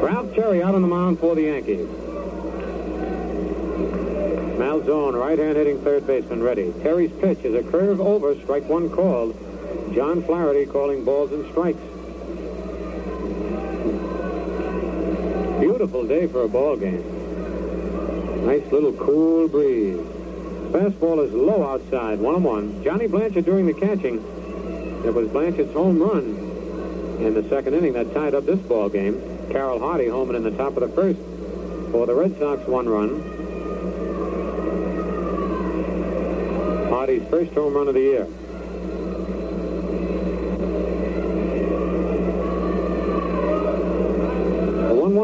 Ralph Terry out on the mound for the Yankees. Malzone, right hand hitting third baseman, ready. Terry's pitch is a curve over, strike one called. John Flaherty calling balls and strikes. Beautiful day for a ball game. Nice little cool breeze. Fastball is low outside, one on one. Johnny Blanchard doing the catching. It was Blanchard's home run in the second inning that tied up this ball game. Carroll Hardy homing in the top of the first for the Red Sox, one run. Hardy's first home run of the year.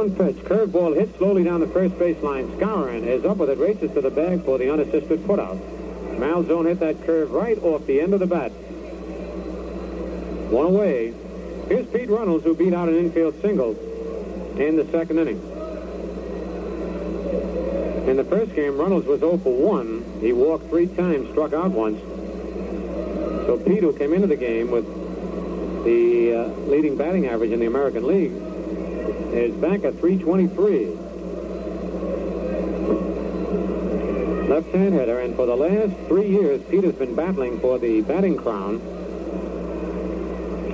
1-1 pitch. Curveball hit slowly down the first baseline. Skowron is up with it, races to the bag for the unassisted putout. Malzone hit that curve right off the end of the bat. One away. Here's Pete Runnels, who beat out an infield single in the second inning. In the first game, Runnels was 0 for 1. He walked three times, struck out once. So Pete, who came into the game with the uh, leading batting average in the American League, is back at 323. Left-hand hitter, and for the last three years, Pete has been battling for the batting crown.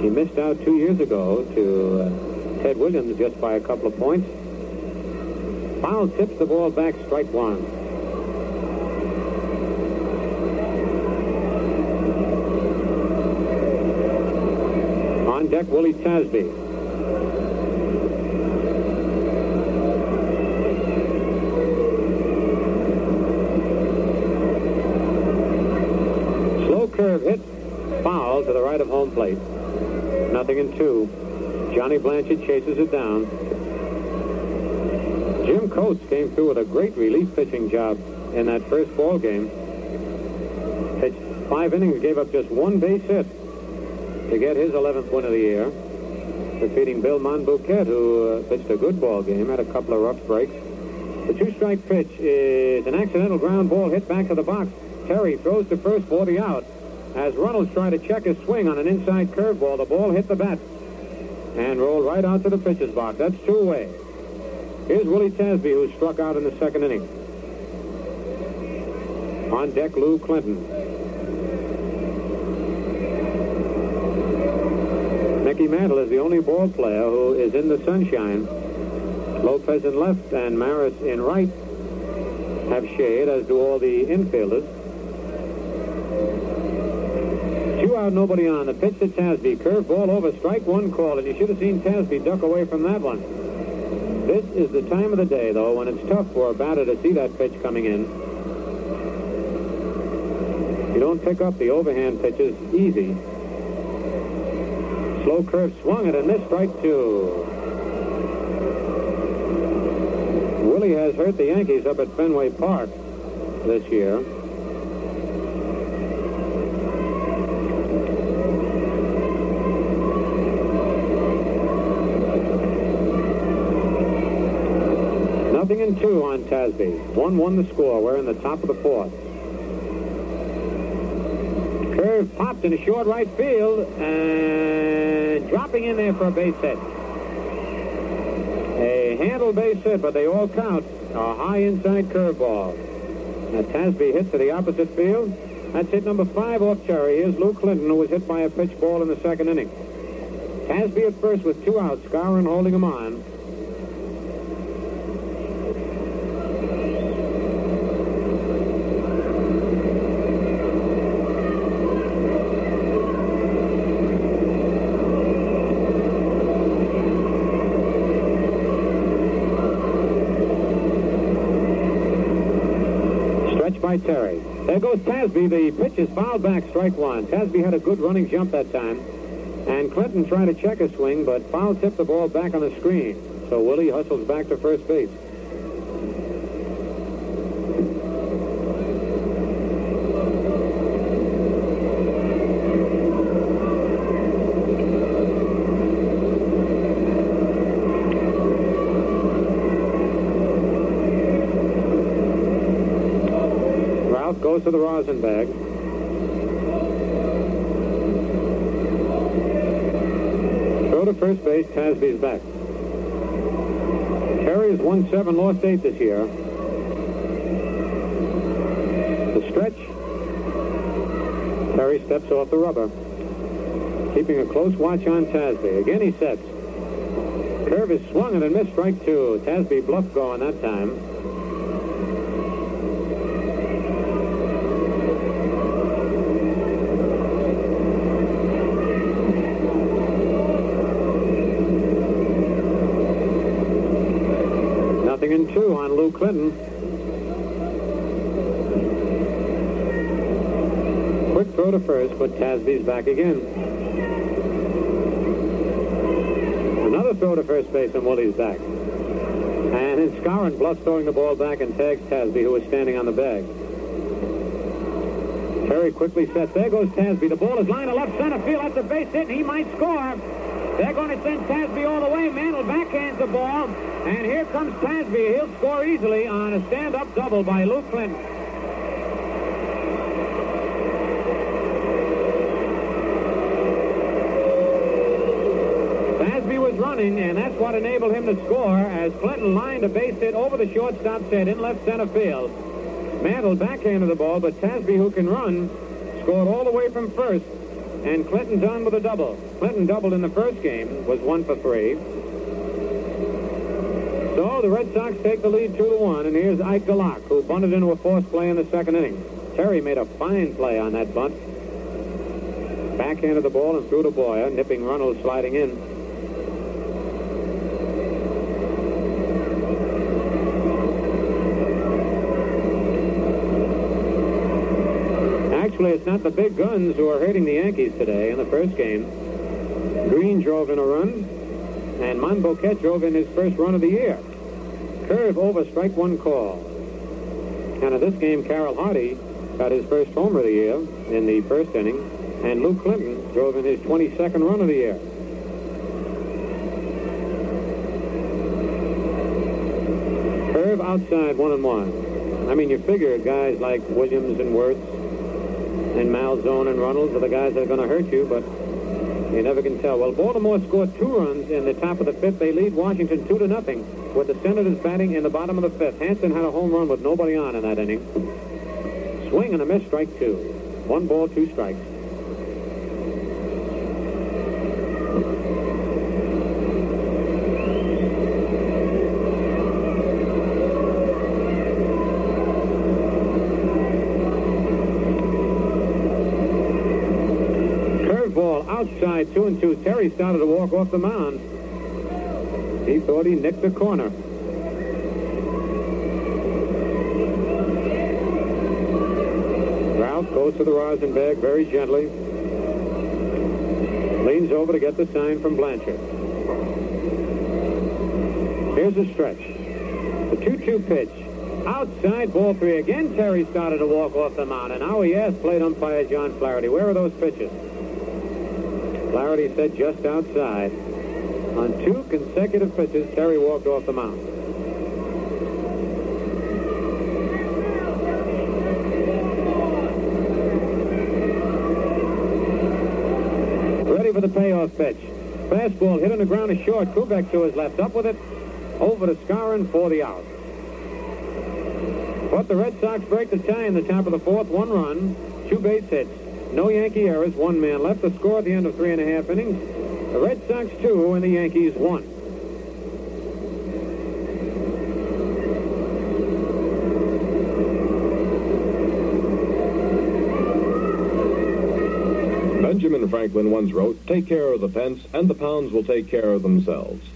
He missed out two years ago to uh, Ted Williams just by a couple of points. Foul tips the ball back, strike one. On deck, Willie Tasby. Plate. Nothing in two. Johnny Blanchard chases it down. Jim Coates came through with a great relief pitching job in that first ball game. Pitched five innings, gave up just one base hit. to get his 11th win of the year, defeating Bill Monbouquette, who uh, pitched a good ball game, had a couple of rough breaks. The two-strike pitch is an accidental ground ball hit back to the box. Terry throws to first, 40 out. As Runnels tried to check his swing on an inside curveball, the ball hit the bat and rolled right out to the pitcher's box. That's two away. Here's Willie Tasby, who struck out in the second inning. On deck, Lou Clinton. Mickey Mantle is the only ball player who is in the sunshine. Lopez in left and Maris in right have shade, as do all the infielders. Two out, nobody on. The pitch to Tasby. Curve ball over, strike one call, and you should have seen Tasby duck away from that one. This is the time of the day, though, when it's tough for a batter to see that pitch coming in. You don't pick up the overhand pitches easy. Slow curve swung it and missed strike two. Willie has hurt the Yankees up at Fenway Park this year. Two on Tasby. 1-1 the score. We're in the top of the fourth. Curve popped in a short right field and dropping in there for a base hit. A handle base hit, but they all count. A high inside curveball. Now Tasby hit to the opposite field. That's hit number five off Terry. Here's Lou Clinton, who was hit by a pitch ball in the second inning. Tasby at first with two outs, Skowron holding him on. By Terry. There goes Tasby. The pitch is fouled back, strike one. Tasby had a good running jump that time. And Clinton tried to check a swing, but foul tipped the ball back on the screen. So Willie hustles back to first base. Goes to the rosin bag. Throw to first base, Tasby's back. Terry has won seven, lost eight this year. The stretch. Terry steps off the rubber. Keeping a close watch on Tasby. Again he sets. Curve is swung and a missed strike two. Tasby bluff going that time. Clinton. Quick throw to first, but Tasby's back again. Another throw to first base, and Willie's back. And then Skowron bluffs throwing the ball back and tags Tasby, who was standing on the bag. Terry quickly sets. There goes Tasby. The ball is lined to left center field. That's a base hit, and he might score. Send Tasby all the way. Mantle backhands the ball. And here comes Tasby. He'll score easily on a stand-up double by Lou Clinton. Tasby was running, and that's what enabled him to score as Clinton lined a base hit over the shortstop's head in left center field. Mantle backhanded the ball, but Tasby, who can run, scored all the way from first. And Clinton's on with a double. Clinton doubled in the first game, was one for three. So the Red Sox take the lead two to one, and here's Ike DeLock, who bunted into a forced play in the second inning. Terry made a fine play on that bunt. Backhanded the ball and threw to Boyer, nipping Runnels sliding in. Actually, it's not the big guns who are hurting the Yankees today in the first game. Green drove in a run, and Monbouquette drove in his first run of the year. Curve over, strike one call. And in this game, Carroll Hardy got his first homer of the year in the first inning, And Lou Clinton drove in his 22nd run of the year. Curve outside one and one. I mean, you figure guys like Williams and Wertz and Malzone and Runnels are the guys that are going to hurt you, but you never can tell. Well, Baltimore scored two runs in the top of the fifth. They lead Washington two to nothing with the Senators batting in the bottom of the fifth. Hansen had a home run with nobody on in that inning. Swing and a miss, strike two. One ball, two strikes. Two and two. Terry started to walk off the mound. He thought he nicked the corner. Ralph goes to the rosin bag very gently. Leans over to get the sign from Blanchard. Here's a stretch. The 2-2 pitch. Outside, ball three. Again, Terry started to walk off the mound. And now he asked plate umpire John Flaherty, where are those pitches? Flaherty said just outside. On two consecutive pitches, Terry walked off the mound. Ready for the payoff pitch. Fastball hit on the ground is short. Kubek to his left. Up with it. Over to Skowron for the out. But the Red Sox break the tie in the top of the fourth. One run, two base hits. No Yankee errors. One man left. The score at the end of three and a half innings. The Red Sox two and the Yankees one. Benjamin Franklin once wrote, Take care of the pence, and the pounds will take care of themselves.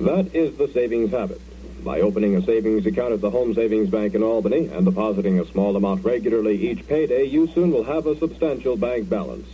That is the savings habit. By opening a savings account at the Home Savings Bank in Albany and depositing a small amount regularly each payday, you soon will have a substantial bank balance.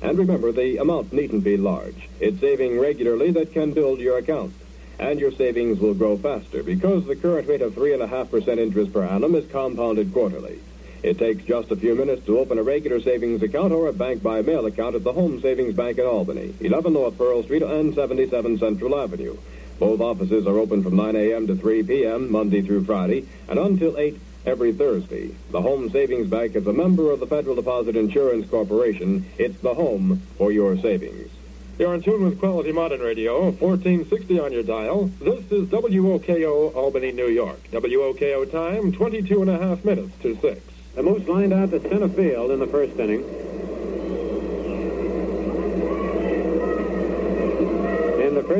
And remember, the amount needn't be large. It's saving regularly that can build your account. And your savings will grow faster because the current rate of 3.5% interest per annum is compounded quarterly. It takes just a few minutes to open a regular savings account or a bank by mail account at the Home Savings Bank in Albany, 11 North Pearl Street and 77 Central Avenue. Both offices are open from 9 a.m. to 3 p.m. Monday through Friday and until 8 every Thursday. The Home Savings Bank is a member of the Federal Deposit Insurance Corporation. It's the home for your savings. You're in tune with Quality Modern Radio, 1460 on your dial. This is WOKO Albany, New York. WOKO time, 22 and a half minutes to 6. The Moose lined out to center field in the first inning.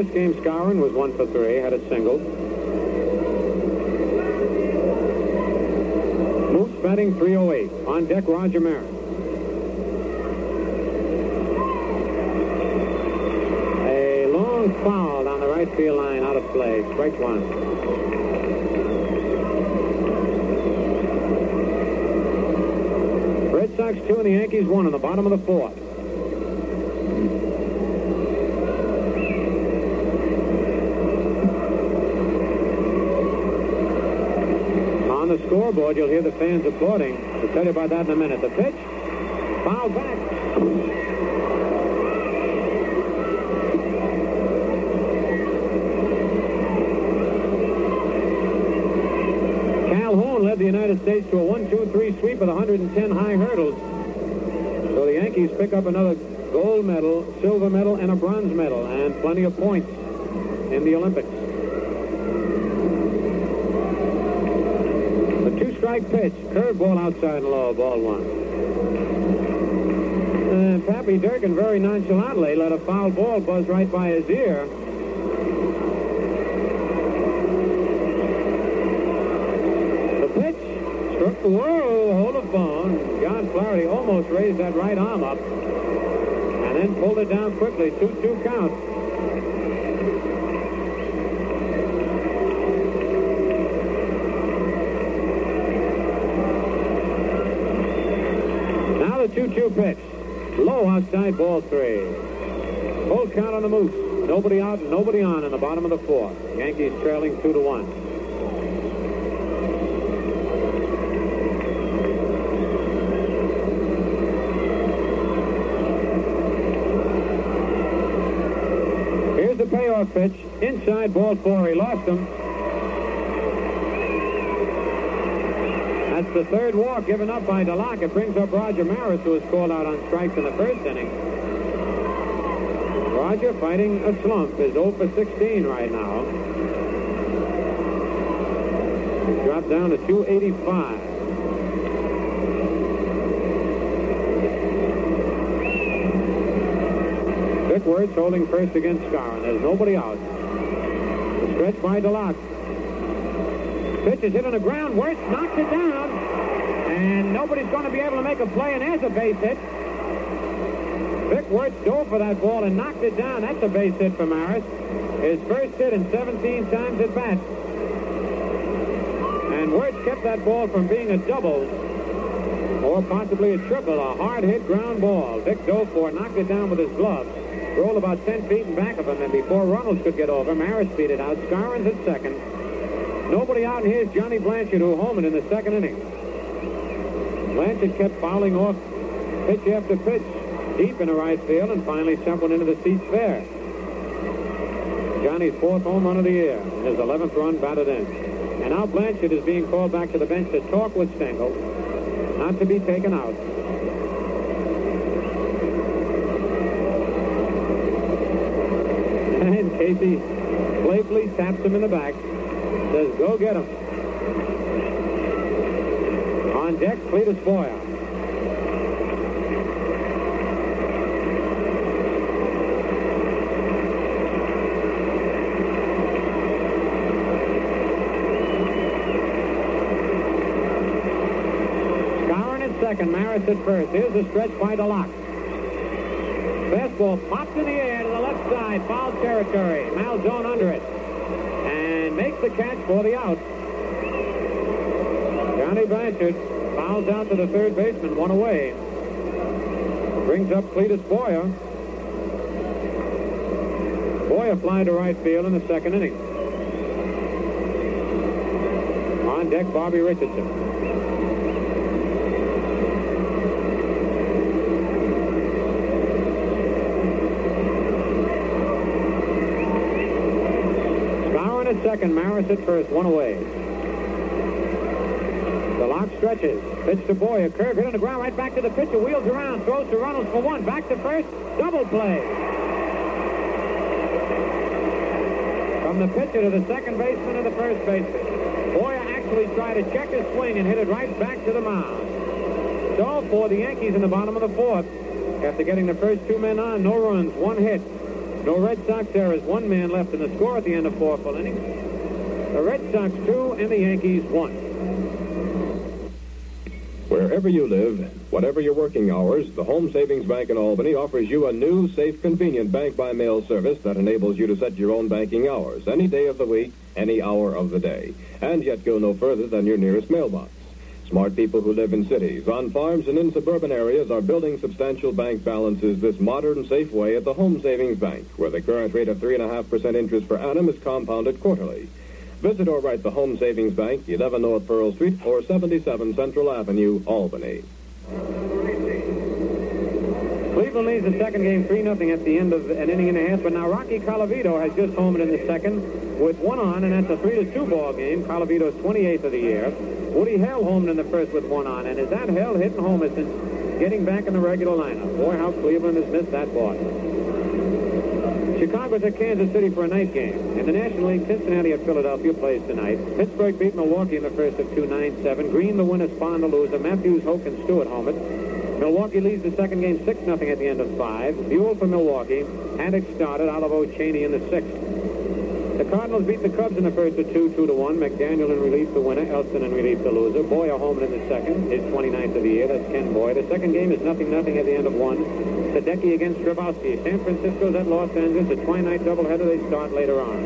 First game, Skowron was one for three, had a single. Moose batting 308. On deck, Roger Maris. A long foul down the right field line, out of play. Strike one. Red Sox two and the Yankees one in the bottom of the fourth. The scoreboard, you'll hear the fans applauding. We'll tell you about that in a minute. The pitch, foul back. Calhoun led the United States to a 1-2-3 sweep with 110 high hurdles. So the Yankees pick up another gold medal, silver medal, and a bronze medal, and plenty of points in the Olympics. The two-strike pitch, curveball outside and low, ball one. And Pappy Durkin very nonchalantly let a foul ball buzz right by his ear. The pitch struck, the whoa, hold the phone. John Flaherty almost raised that right arm up and then pulled it down quickly. 2-2 count. 2 pitch. Low outside ball three. Full count on the Moose. Nobody out, nobody on in the bottom of the fourth. Yankees trailing 2 to 1. Here's the payoff pitch. Inside ball four. He lost him. That's the third walk given up by DeLock. It brings up Roger Maris, who was called out on strikes in the first inning. Roger fighting a slump is 0 for 16 right now. Dropped down to 285. Vic Wertz holding first against Skowron. There's nobody out. The stretch by DeLock. Pitch is hit on the ground. Wertz knocks it down. And nobody's going to be able to make a play, and there's a base hit. Vic Wertz dove for that ball and knocked it down. That's a base hit for Maris. His first hit in 17 times at bat. And Wertz kept that ball from being a double or possibly a triple, a hard hit ground ball. Vic dove for it, knocked it down with his glove, rolled about 10 feet in back of him, and before Runnels could get over, Maris beat it out. Skowron's at second. Nobody out, here's Johnny Blanchard, who homered in the second inning. Blanchard kept fouling off pitch after pitch deep in the right field and finally sent one into the seats there. Johnny's fourth home run of the year, and his 11th run batted in. And now Blanchard is being called back to the bench to talk with Stengel, not to be taken out. And Casey playfully taps him in the back, says, go get him. On deck, Cletus Boyer. Second, Maris at first. Here's the stretch by DeLock. Fastball pops in the air to the left side, foul territory. Malzone under it. And makes the catch for the out. Johnny Blanchard fouls out to the third baseman, one away. Brings up Cletus Boyer. Boyer fly to right field in the second inning. On deck, Bobby Richardson. Skowron at second, Maris at first, one away. Stretches. Pitch to Boyer. Curve hit on the ground, right back to the pitcher. Wheels around, throws to Runnels for one. Back to first. Double play. From the pitcher to the second baseman and the first baseman. Boyer actually tried to check his swing and hit it right back to the mound. So for the Yankees in the bottom of the fourth, after getting the first two men on, no runs, one hit. No Red Sox errors, one man left in the score at the end of four full innings. The Red Sox two and the Yankees one. Wherever you live, whatever your working hours, the Home Savings Bank in Albany offers you a new, safe, convenient bank by mail service that enables you to set your own banking hours any day of the week, any hour of the day, and yet go no further than your nearest mailbox. Smart people who live in cities, on farms, and in suburban areas are building substantial bank balances this modern, safe way at the Home Savings Bank, where the current rate of 3.5% interest per annum is compounded quarterly. Visit or write the Home Savings Bank, 11 North Pearl Street, or 77 Central Avenue, Albany. Cleveland leads the second game 3 0 at the end of an inning and a half, but now Rocky Colavito has just homered in the second with one on, and that's a 3 to 2 ball game. Colavito's 28th of the year. Woodie Held homed in the first with one on, and is that Held hitting homers since getting back in the regular lineup? Boy, how Cleveland has missed that ball. Chicago's at Kansas City for a night game. In the National League, Cincinnati at Philadelphia plays tonight. Pittsburgh beat Milwaukee in the first of two, 9-7. Green the winner, Spahn the loser. Mathews, Hoak, and Stuart homered. Milwaukee leads the second game 6-0 at the end of five. Buhl for Milwaukee. Haddix started. Olivo Cheney in the sixth. The Cardinals beat the Cubs in the first of two, 2 to 1. McDaniel in relief the winner. Elston in relief the loser. Boyer homered in the second. His 29th of the year. That's Ken Boyer. The second game is nothing nothing at the end of one. Sadecki against Drabowsky. San Francisco's at Los Angeles. A twilight doubleheader. They start later on.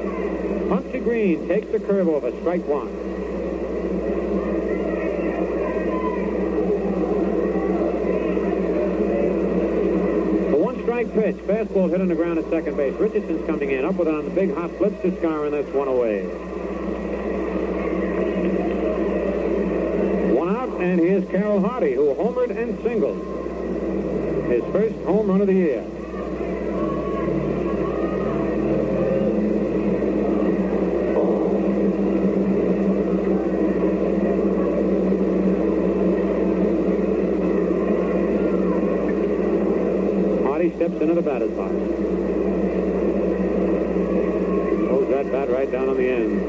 Pumpsie Green takes the curve over. Strike one. Pitch. Fastball hit on the ground at second base. Richardson's coming in. Up with it on the big hop. Flips to Skowron. That's one away. One out, and here's Carroll Hardy, who homered and singled. His first home run of the year. Into the batter's box. Throws that bat right down on the end.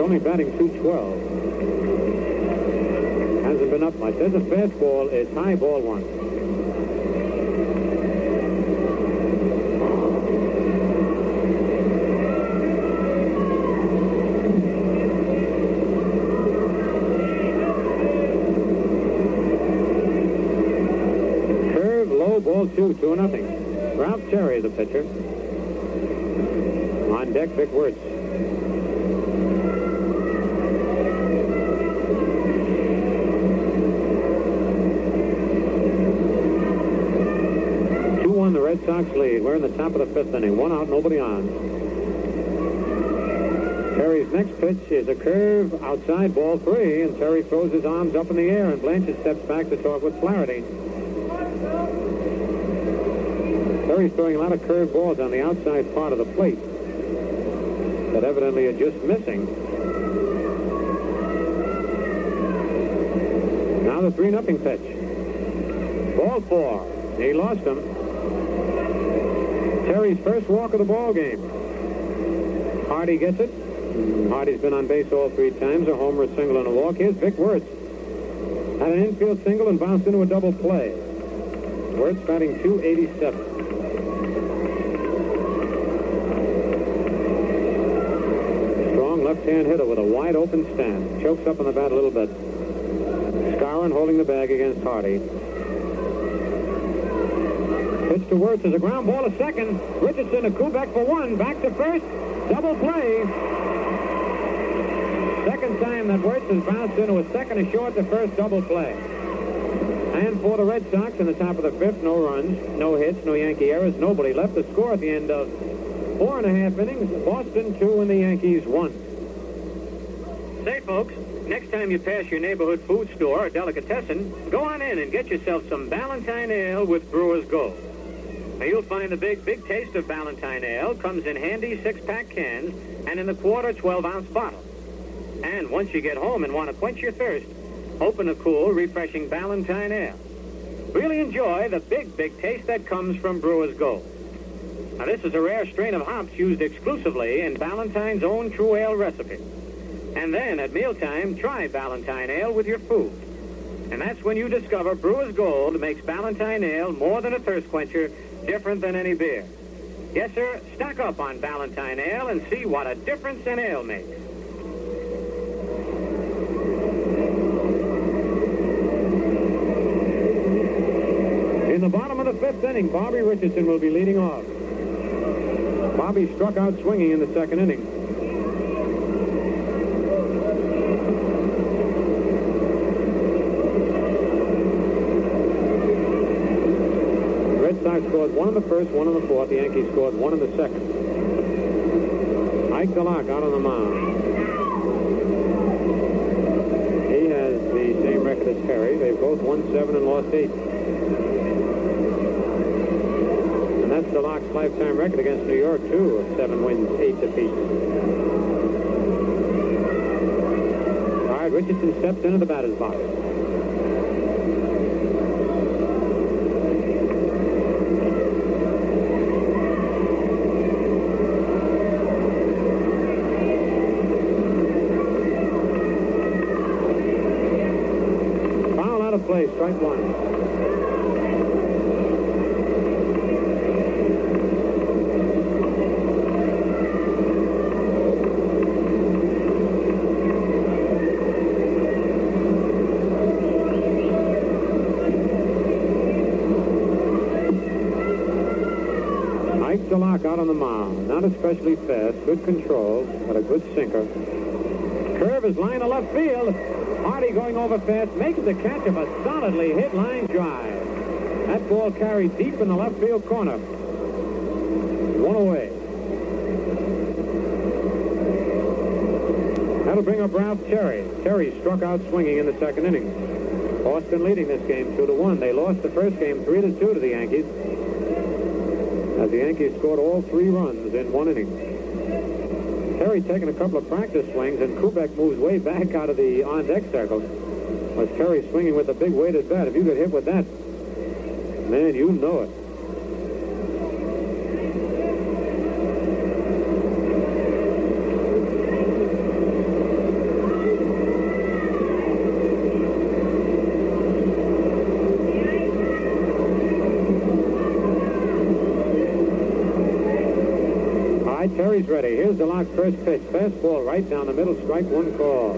Only batting 212. Hasn't been up much. There's a fastball. It's high ball one. Pitcher. On deck, Vic Wertz. Two one, the Red Sox lead. We're in the top of the fifth inning. One out, nobody on. Terry's next pitch is a curve outside ball three, and Terry throws his arms up in the air, and Blanchard steps back to talk with Flaherty. Terry's throwing a lot of curved balls on the outside part of the plate that evidently are just missing. Now the 3 nothing pitch. Ball four. He lost him. Terry's first walk of the ball game. Hardy gets it. Hardy's been on base all three times, a homer, a single, and a walk. Here's Vic Wertz. Had an infield single and bounced into a double play. Wertz batting 287. Strong left-hand hitter with a wide open stand. Chokes up on the bat a little bit. Skowron holding the bag against Hardy. Pitch to Wertz is a ground ball to second. Richardson, a Kubek for one. Back to first. Double play. Second time that Wertz has bounced into a second and short to first double play. And for the Red Sox in the top of the fifth, no runs, no hits, no Yankee errors, nobody left. The score at the end of four and a half innings, Boston two and the Yankees one. Say, folks, next time you pass your neighborhood food store or delicatessen, go on in and get yourself some Ballantine Ale with Brewer's Gold. Now, you'll find the big, big taste of Ballantine Ale comes in handy six-pack cans and in the quarter 12-ounce bottle. And once you get home and want to quench your thirst, open a cool, refreshing Ballantine Ale. Really enjoy the big, big taste that comes from Brewer's Gold. Now, this is a rare strain of hops used exclusively in Ballantine's own true ale recipe. And then, at mealtime, try Ballantine Ale with your food. And that's when you discover Brewer's Gold makes Ballantine Ale more than a thirst quencher, different than any beer. Yes, sir, stock up on Ballantine Ale and see what a difference an ale makes. In the bottom of the fifth inning, Bobby Richardson will be leading off. Bobby struck out swinging in the second inning. Sox scored one in the first, one in the fourth. The Yankees scored one in the second. Ike DeLock out on the mound. He has the same record as Terry. They've both won seven and lost eight. And that's DeLock's lifetime record against New York, too, of seven wins, eight defeats. All right, Richardson steps into the batter's box. Strike one. DeLock out on the mound. Not especially fast. Good control, but a good sinker. Curve is line to left field. Hardy going over fast makes the catch of a solidly hit line drive. That ball carried deep in the left field corner. One away. That'll bring up Ralph Terry. Terry struck out swinging in the second inning. Boston leading this game two to one. They lost the first game three to two to the Yankees. As the Yankees scored all three runs in one inning. Terry taking a couple of practice swings, and Kubek moves way back out of the on-deck circle. Was Terry swinging with a big weighted bat. If you get hit with that, Man, you know it. Terry's ready. Here's DeLock first pitch. Fastball right down the middle, strike one call.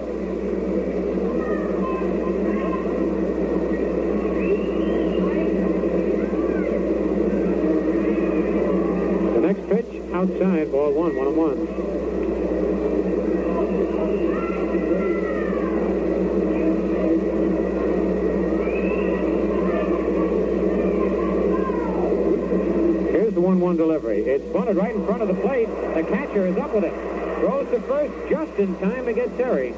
The next pitch, outside, ball one, one and one. Here's the 1-1 delivery. It's bunted right in front of the plate. The catcher is up with it. Throws to first just in time to get Terry.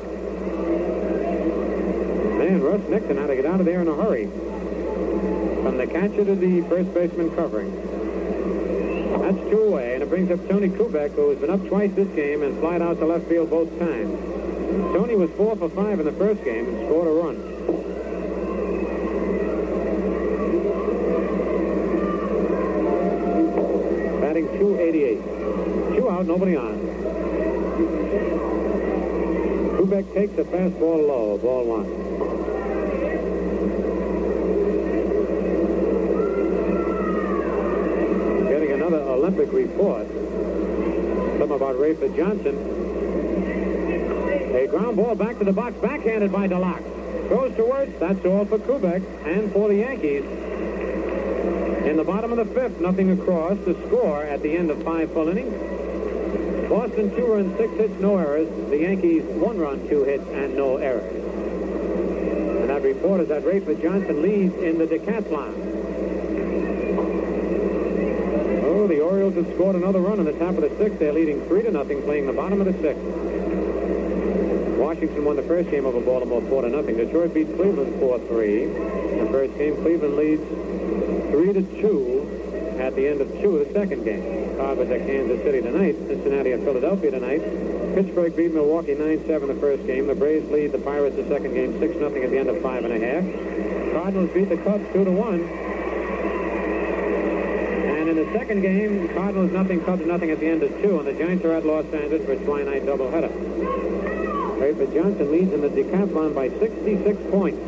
Man, Russ Nixon had to get out of there in a hurry. From the catcher to the first baseman covering. That's two away, and it brings up Tony Kubek, who has been up twice this game and flied out to left field both times. Tony was four for five in the first game and scored a run. Out, nobody on. Kubek takes a fastball low, ball one. Getting another Olympic report. Something about Rafer Johnson. A ground ball back to the box, backhanded by DeLock. Goes towards, that's all for Kubek and for the Yankees. In the bottom of the fifth, nothing across. The score at the end of five full innings. Boston two runs, six hits, no errors. The Yankees one run, two hits, and no errors. And that report is that Rafer Johnson leads in the decathlon. Oh, the Orioles have scored another run in the top of the sixth. They're leading three to nothing, playing the bottom of the sixth. Washington won the first game over Baltimore four to nothing. Detroit beat Cleveland four three. The first game, Cleveland leads three to two at the end of two of the second game. Cardinals at Kansas City tonight. Cincinnati at Philadelphia tonight. Pittsburgh beat Milwaukee 9-7 the first game. The Braves lead the Pirates the second game 6-0 at the end of five and a half. Cardinals beat the Cubs 2 to 1. And in the second game, Cardinals nothing, Cubs nothing at the end of two. And the Giants are at Los Angeles for a twilight doubleheader. Rafer Johnson leads in the decathlon by 66 points.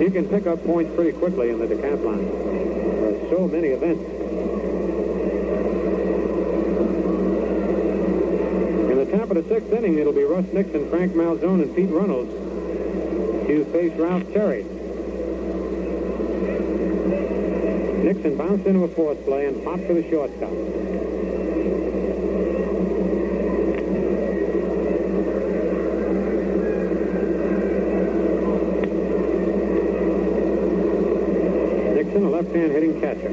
You can pick up points pretty quickly in the decathlon. So many events. In the top of the sixth inning, it'll be Russ Nixon, Frank Malzone, and Pete Runnels to face Ralph Terry. Nixon bounced into a fourth play and popped to the shortstop. Left-hand catcher.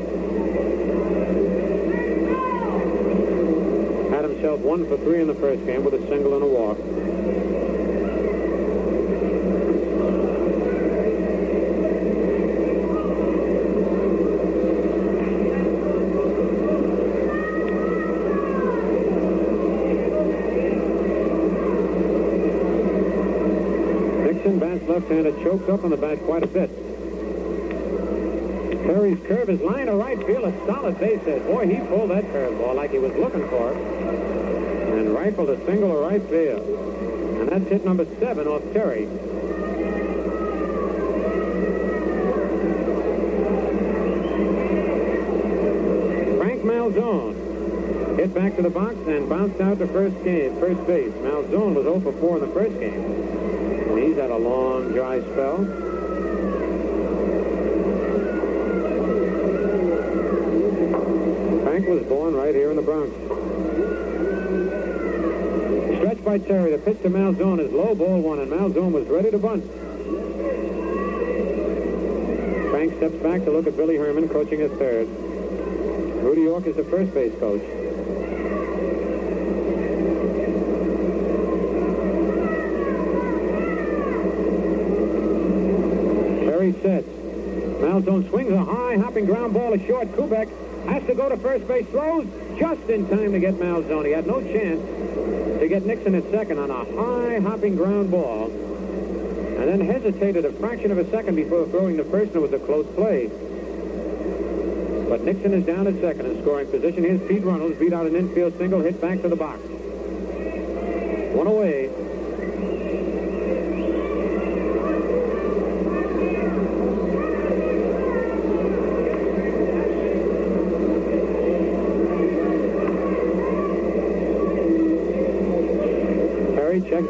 Had himself one for three in the first game with a single and a walk. Left-handed, chokes up on the bat quite a bit. Terry's curve is line to right field, a solid base hit. Boy, he pulled that curveball like he was looking for it. And rifled a single to right field. And that's hit number seven off Terry. Frank Malzone hit back to the box and bounced out to first game, first base. Malzone was 0 for 4 in the first game. And he's had a long, dry spell. Was born right here in the Bronx. Stretch by Terry. The pitch to Malzone is low ball one, and Malzone was ready to bunt. Frank steps back to look at Billy Herman coaching at third. Rudy York is the first base coach. Terry sets. Malzone swings a high hopping ground ball to short. Kubek to go to first base. Throws just in time to get Malzone. He had no chance to get Nixon at second on a high hopping ground ball. and then hesitated a fraction of a second before throwing the first, and it was a close play. But Nixon is down at second in scoring position. Here's Pete Runnels, beat out an infield single, hit back to the box. One away.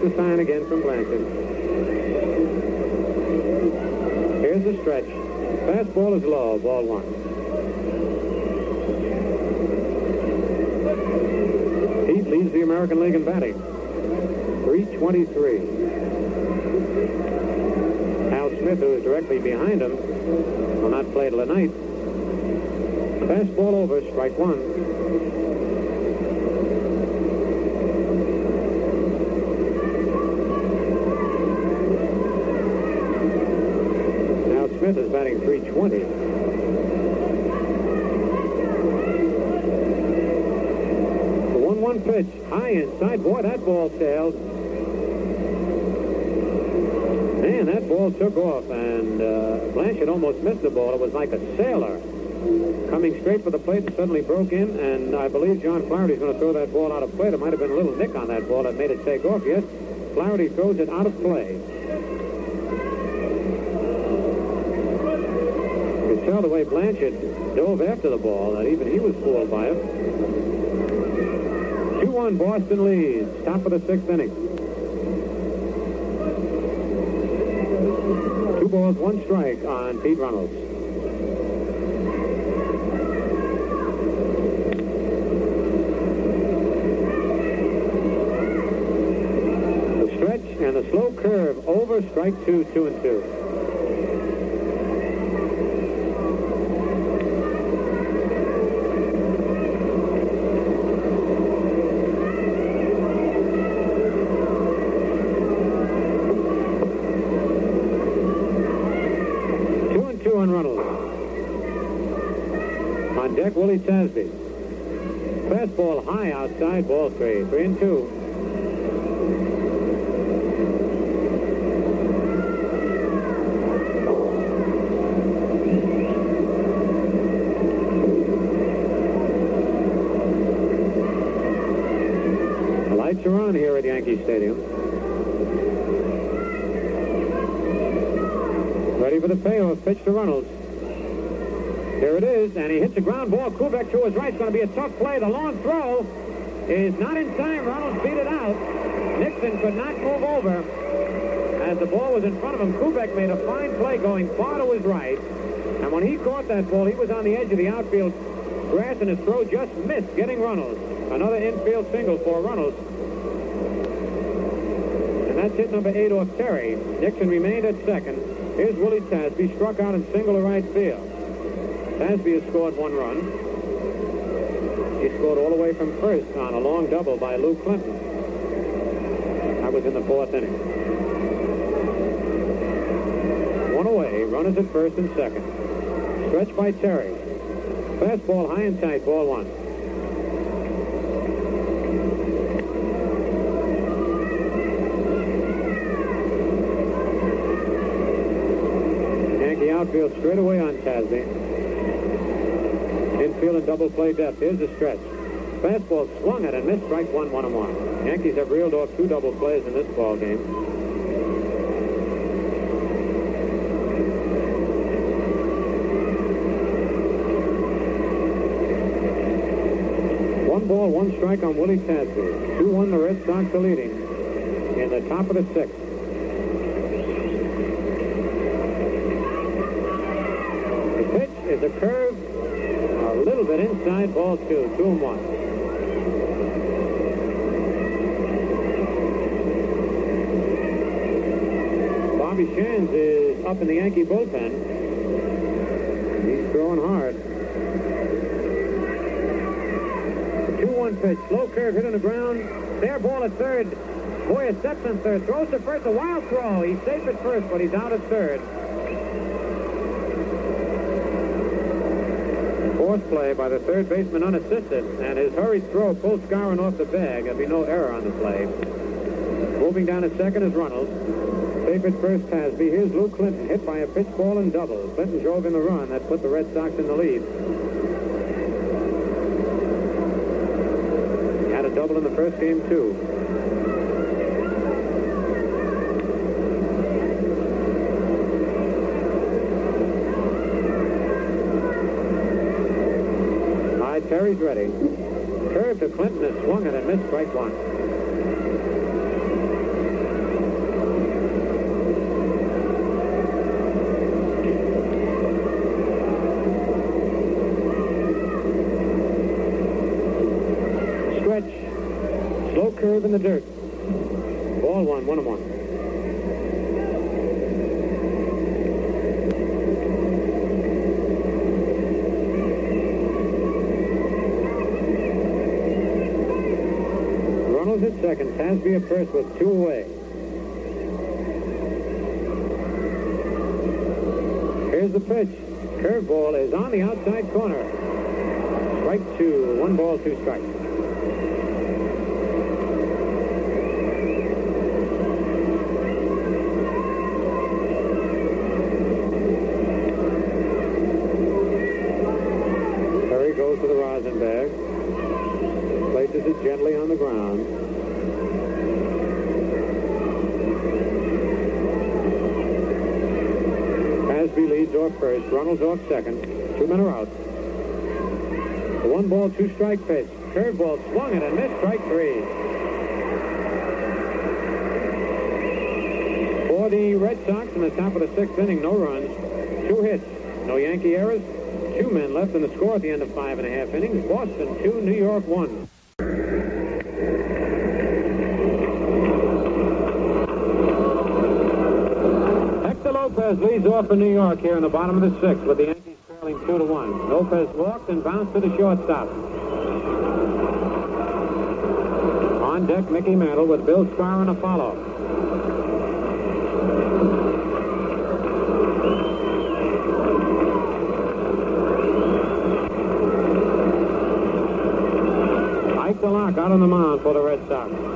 The sign again from Blanchard. Here's the stretch. Fastball is low, ball one. Pete leads the American League in batting. 323. Hal Smith, who is directly behind him, will not play till the ninth. Fastball over, strike one. 20. one-one pitch. High inside. Boy, that ball sailed. Man, that ball took off, and uh, Blanchard almost missed the ball. It was like a sailor coming straight for the plate and suddenly broke in, and I believe John Flaherty's going to throw that ball out of play. There might have been a little nick on that ball that made it take off. Yes, Flaherty throws it out of play. Tell the way Blanchard dove after the ball that even he was fooled by it. 2-1 Boston leads. Top of the sixth inning. Two balls, one strike on Pete Runnels. The stretch and the slow curve over strike two, two and two. Two On deck, Fastball high outside, ball three. Three and two. The lights are on here at Yankee Stadium. Ready for the payoff. Pitch to Runnels. It is, and he hits a ground ball. Kubek to his right. It's going to be a tough play. The long throw is not in time. Runnels beat it out. Nixon could not move over. As the ball was in front of him, Kubek made a fine play going far to his right. And when he caught that ball, he was on the edge of the outfield grass, and his throw just missed getting Runnels. Another infield single for Runnels. And that's hit number eight off Terry. Nixon remained at second. Here's Willie Tasby, struck out in single to right field. Tasby has scored one run. He scored all the way from first on a long double by Lou Clinton. That was in the fourth inning. One away, runners at first and second. Stretch by Terry. Fastball high and tight, ball one. Yankee outfield straight away on Tasby. Infield and double play depth. Here's the stretch. Fastball swung at and missed strike one, one and one. Yankees have reeled off two double plays in this ball game. One ball, one strike on Willie Tasby. 2-1 the Red Sox are leading in the top of the sixth. The pitch is a curve, a little bit inside, ball two, two and one. Bobby Shantz is up in the Yankee bullpen. He's throwing hard. The 2-1 pitch, slow curve hit on the ground. Fair ball at third. Boyer steps on third, throws to first, a wild throw. He's safe at first, but he's out at third. Fourth play by the third baseman unassisted, and his hurried throw pulled Skowron off the bag. There'll be no error on the play. Moving down at second is Runnels. Safe at first, Tasby. Here's Lou Clinton, hit by a pitch ball and double. Clinton drove in the run. That put the Red Sox in the lead. Had a double in the first game, too. High ready. Curve to Clinton and swung it and missed strike one. Stretch. Slow curve in the dirt. Ball one, one and one. At second. Tasby at first with two away. Here's the pitch. Curveball is on the outside corner. Strike two. One ball, two strikes. First. Runnels off second. Two men are out. The one ball, two strike pitch. Curveball swung and missed strike three. For the Red Sox in the top of the sixth inning, no runs, two hits, no Yankee errors, two men left in the score at the end of five and a half innings. Boston two, New York one. Hector Lopez leads off for New York here in the bottom of the sixth with the Yankees trailing two to one. Lopez walked and bounced to the shortstop. On deck, Mickey Mantle with Bill Skowron a follow. Ike DeLock out on the mound for the Red Sox.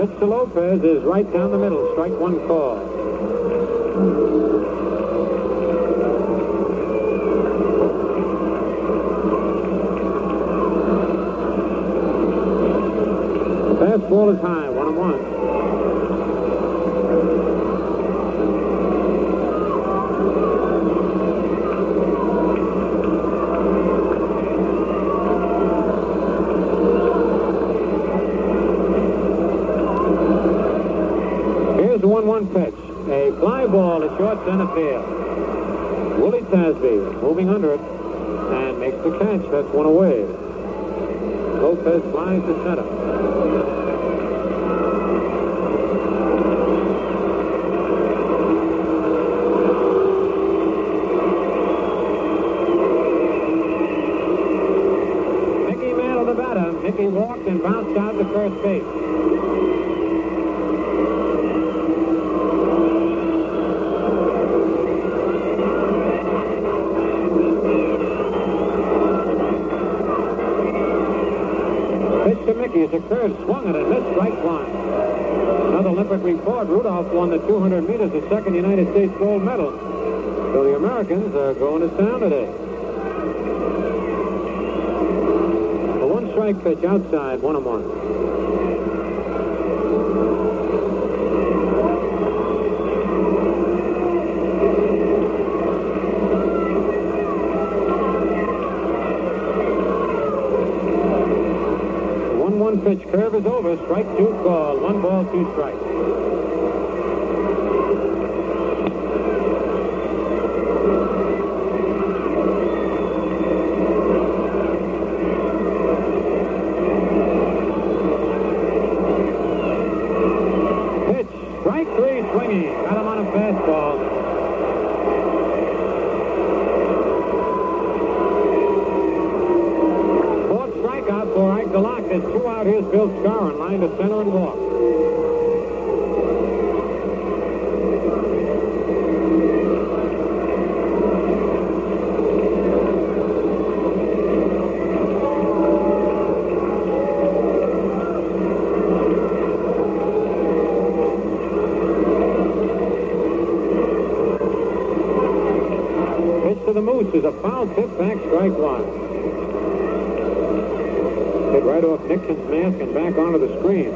Pitch to Lopez is right down the middle. Strike one call. Fastball is high, One away. Lopez flies to center. Curve. Swung it and missed strike one. Another Olympic report. Rudolph won the 200 meters, the second United States gold medal. So the Americans are going to town today. A one strike pitch outside, one and one. Ball, two strikes. Pitch. Strike three swinging. Got him on a fastball. Fourth strikeout for Ike DeLock. There's two out. Here's Bill Skowron. Line to center and walk. to the Moose foul tip back strike one. Hit right off Nixon's mask and back onto the screen.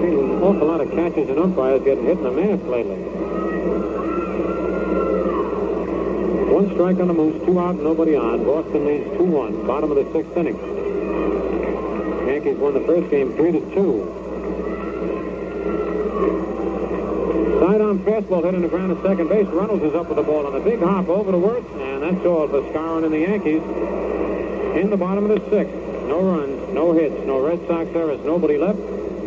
Seen an awful lot of catches and umpires getting hit in the mask lately. One strike on the Moose, two out, nobody on. Boston leads 2-1, bottom of the sixth inning. Yankees won the first game 3 to 2. Sidearm fastball hit in the ground at second base. Runnels is up with the ball on a big hop over to Wertz, and that's all for Skowron and the Yankees. In the bottom of the sixth, no runs, no hits, no Red Sox errors, nobody left.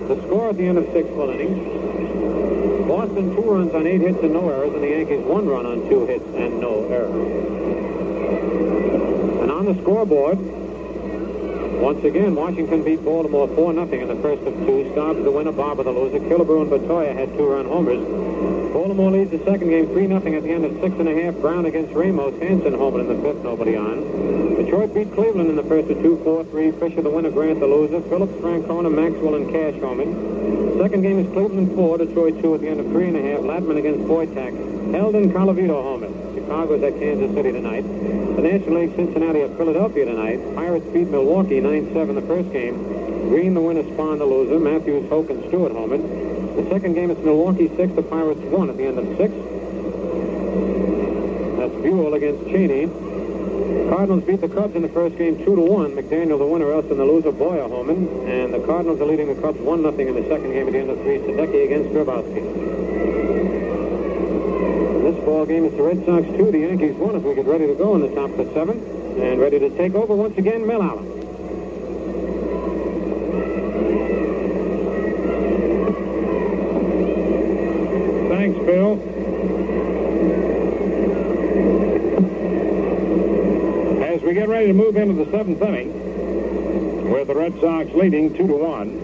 The score at the end of six full innings. Boston two runs on eight hits and no errors, and the Yankees one run on two hits and no errors. And on the scoreboard, once again, Washington beat Baltimore 4-0 in the first of two. Stobbs the winner, Barber the loser. Killebrew and Batoya had two-run homers. Baltimore leads the second game 3-0 at the end of six and a half. Brown against Ramos. Hansen homer in the fifth, nobody on. Detroit beat Cleveland in the first of two, 4-3. Fisher the winner, Grant the loser. Phillips, Francona, Maxwell, and Cash homing. Second game is Cleveland 4, Detroit 2 at the end of three and a half. Latman against Boytak. Held in Colavito homer. Chicago's at Kansas City tonight. The National League Cincinnati at Philadelphia tonight. Pirates beat Milwaukee 9-7 the first game. Green the winner, Spahn the loser. Mathews, Hoak, and Stuart homered. The second game is Milwaukee 6, the Pirates 1 at the end of 6. That's Buhl against Cheney. Cardinals beat the Cubs in the first game 2 to 1. McDaniel the winner, Elston the loser, Boyer Homan. And the Cardinals are leading the Cubs 1 0 in the second game at the end of 3. Sadecki against Drabowsky. This ball game is the Red Sox 2, the Yankees 1 as we get ready to go in the top of the seventh. And ready to take over once again, Mel Allen. Thanks, Bill. As we get ready to move into the seventh inning, with the Red Sox leading two to one,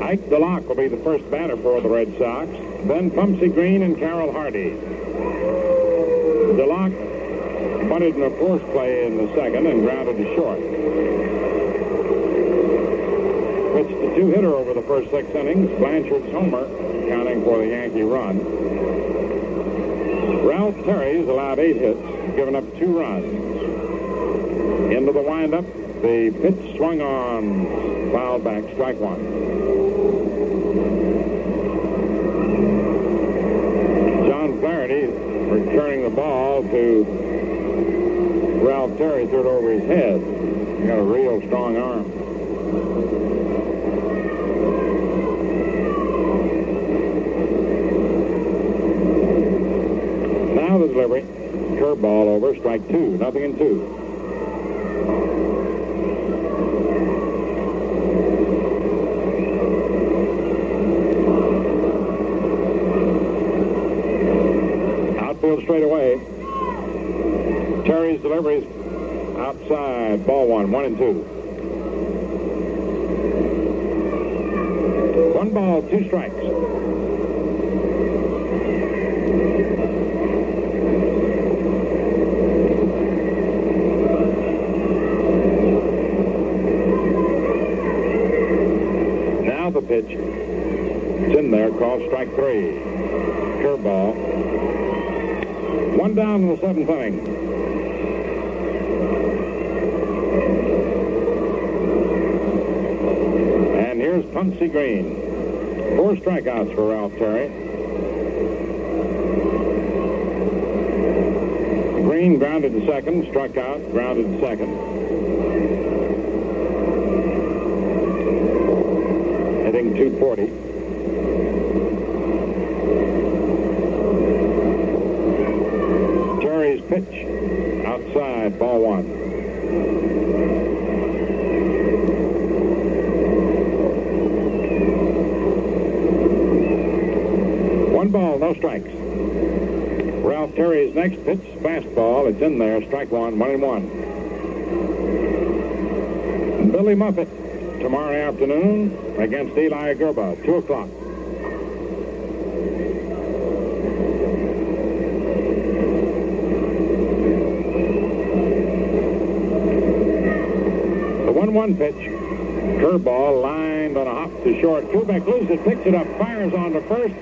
Ike DeLock will be the first batter for the Red Sox. Then Pumpsie Green and Carroll Hardy. DeLock bunted in a force play in the second and grounded to short. Pitched the two-hitter over the first six innings. Blanchard's homer, counting for the Yankee run. Ralph Terry's allowed eight hits, given up two runs. Into the windup, the pitch swung on, fouled back, strike one. John Flaherty returning the ball to Ralph Terry, threw it over his head. He got a real strong arm. Now the delivery. Curveball over, strike two, nothing in two. Straight away. Terry's deliveries outside. Ball one, one and two. One ball, two strikes. Now the pitch. It's in there, called strike three. Curveball. One down in the. And here's Pumpsie Green. Four strikeouts for Ralph Terry. Green grounded to second, struck out, grounded to second. Hitting 240. Terry's pitch outside, ball one. One ball, no strikes. Ralph Terry's next pitch, fastball. It's in there, strike one, one and one. Billy Muffett tomorrow afternoon against Eli Grba, 2 o'clock. The 1-1 pitch. Curveball lined on a hop to short. Kubek loses it, picks it up, fires on to first.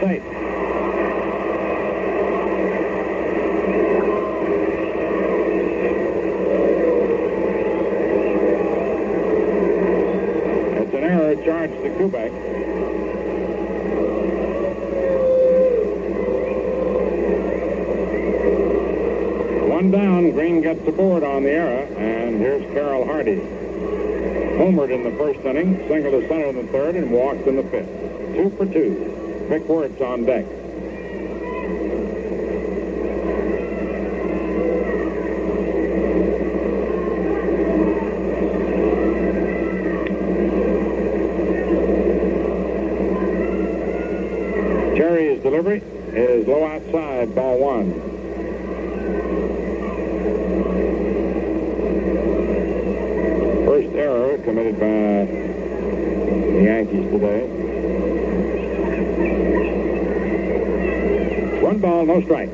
Safe. Kubek. One gets the board on the error, and here's Carroll Hardy. Homered in the first inning, single to center in the third, and walked in the fifth. Two for two. Vic Wertz on deck. Terry's delivery is low outside, ball one. First error committed by the Yankees today. One ball, no strikes.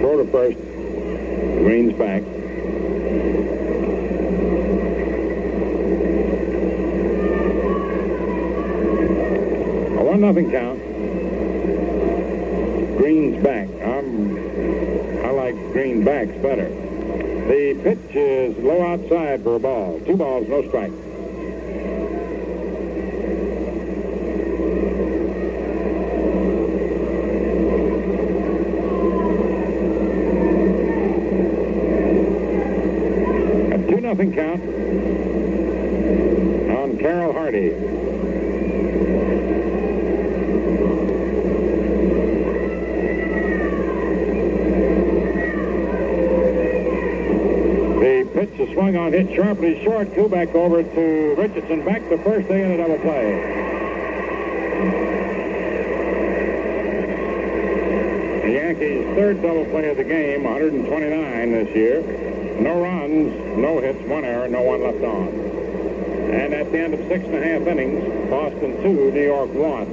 Throw to first. Green's back. A one nothing count. Green's back. I'm I like green backs better. The pitch is low outside for a ball. Two balls, no strike. A two nothing count on Carroll Hardy. The pitch is swung on, hit sharply short. Kubek over to Richardson. Back to first. They in a double play. The Yankees' third double play of the game, 129 this year. No runs, no hits, one error, no one left on. And at the end of six and a half innings, Boston 2, New York 1.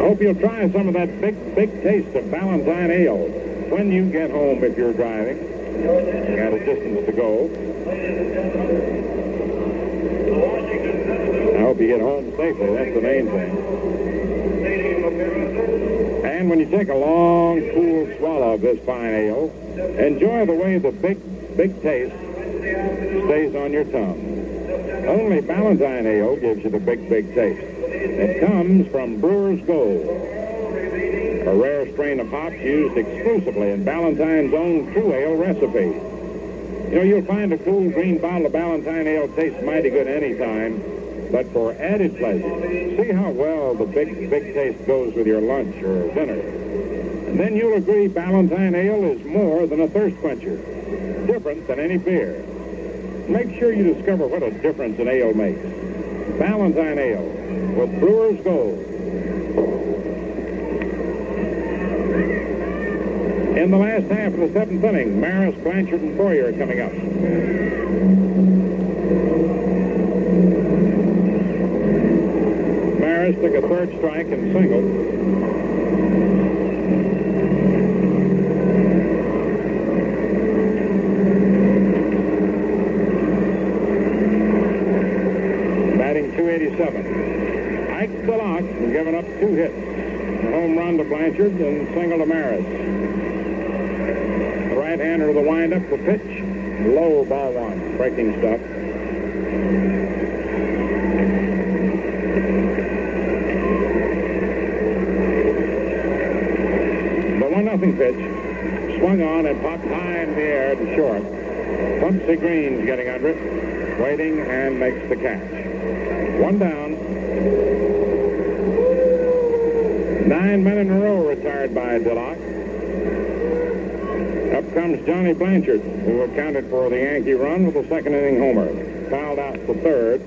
Hope you'll try some of that big, big taste of Ballantine Ale when you get home if you're driving. Got a distance to go. I hope you get home safely. That's the main thing. And when you take a long, cool swallow of this fine ale, enjoy the way the big, big taste stays on your tongue. Only Ballantine Ale gives you the big, big taste. It comes from Brewer's Gold, strain of hops used exclusively in Ballantine's own true ale recipe. You know, you'll find a cool green bottle of Ballantine Ale tastes mighty good any time, but for added pleasure, see how well the big, big taste goes with your lunch or dinner. And then you'll agree Ballantine Ale is more than a thirst quencher, different than any beer. Make sure you discover what a difference an ale makes. Ballantine Ale with Brewer's Gold. In the last half of the seventh inning, Maris, Blanchard, and are coming up. Maris took a third strike and singled. Batting 287. Ike DeLock has given up two hits. A home run to Blanchard and single to Maris. Right-hander of the windup, the pitch, low ball one, breaking stuff. The one nothing pitch, swung on and popped high in the air to short. Pumpsie Green's getting under it, waiting and makes the catch. One down. Nine men in a row retired by DeLock. Comes Johnny Blanchard, who accounted for the Yankee run with a second inning homer. Fouled out for third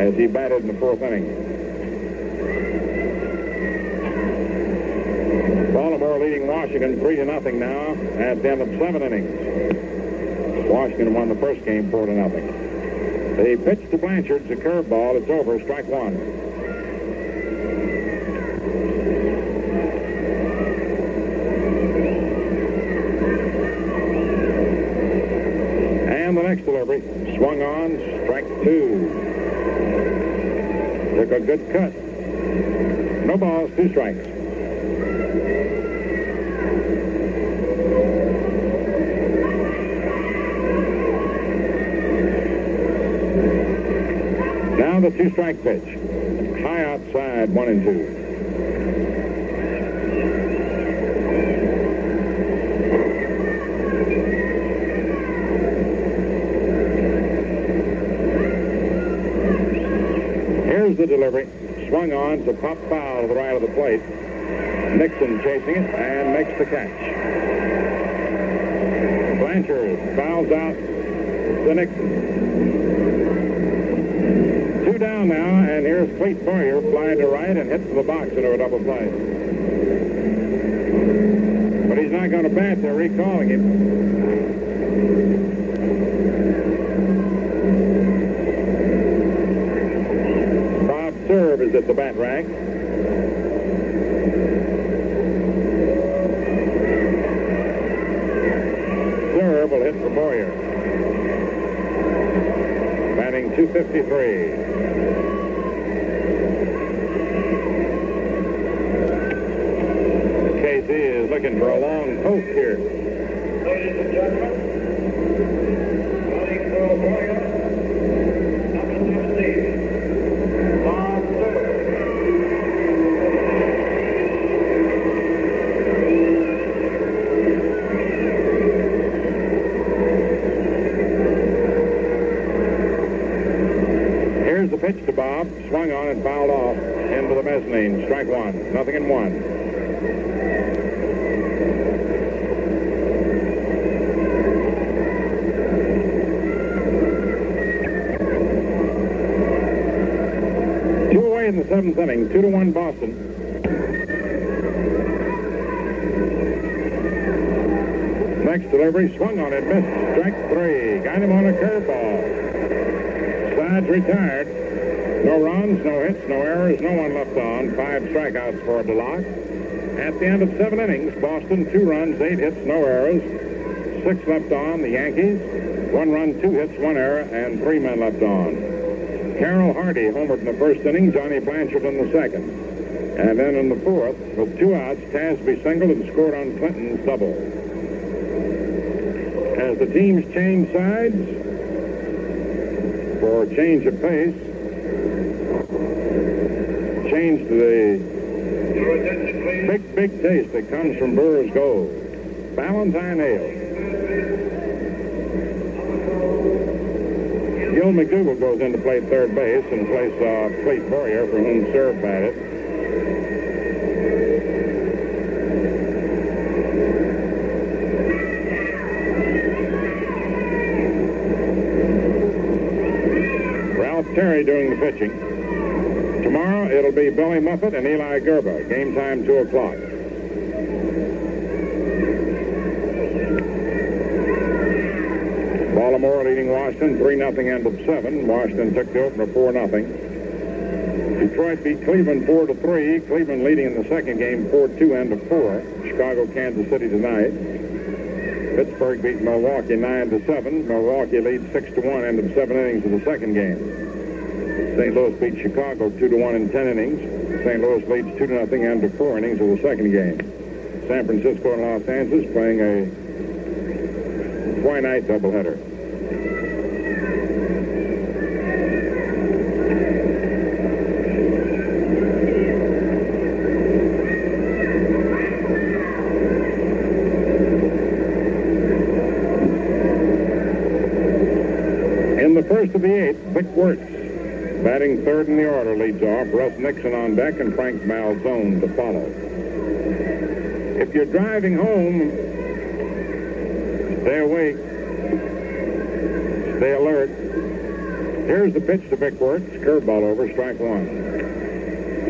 as he batted in the fourth inning. Baltimore leading Washington three to nothing now at the end of seven innings. Washington won the first game four to nothing. The pitch to Blanchard's a curveball. It's over. Strike one. next delivery. Swung on, strike two. Took a good cut. No balls, two strikes. Now the two-strike pitch. High outside, one and two. The delivery. Swung on to pop foul to the right of the plate. Nixon chasing it and makes the catch. Blanchard fouls out to Nixon. Two down now, and here's Clete Boyer flying to right and hits the box into a double play. But he's not going to bat. They're recalling him. Bob At the bat rack. Cerv will hit for Boyer. Batting 253. Casey is looking for a long post here. Ladies and gentlemen, Strike one. Nothing in one. Two away in the seventh inning. Two to one Boston. Next delivery, swung on it, missed. Strike three. Got him on a curveball. Sides retired. No runs, no hits, no errors, no one left on. Five strikeouts for DeLock. At the end of seven innings, Boston, two runs, eight hits, no errors. Six left on, the Yankees. One run, two hits, one error, and three men left on. Carroll Hardy homered in the first inning, Johnny Blanchard in the second. And then in the fourth, with two outs, Tasby singled and scored on Clinton's double. As the teams change sides for a change of pace, to the big, big taste that comes from Brewer's Gold. Ballantine Ale. Gil McDougald goes in to play third base and place uh, Clete Boyer, for whom Cerv batted. Ralph Terry doing the pitching. Billy Muffett and Eli Grba. Game time 2 o'clock. Baltimore leading Washington 3 0 end of 7. Washington took the opener 4 0. Detroit beat Cleveland 4 to 3. Cleveland leading in the second game 4 2 end of 4. Chicago, Kansas City tonight. Pittsburgh beat Milwaukee 9 to 7. Milwaukee leads 6 to 1 end of 7 innings of the second game. St. Louis beat Chicago 2 to 1 in 10 innings. St. Louis leads 2 to 0 end of 4 innings of the second game. San Francisco and Los Angeles playing a twilight doubleheader. In the first of the eighth, Vic Wertz, batting third in the order, leads off. Russ Nixon on deck and Frank Malzone to follow. If you're driving home, stay awake. Stay alert. Here's the pitch to Vic Wertz. Curveball over, strike one.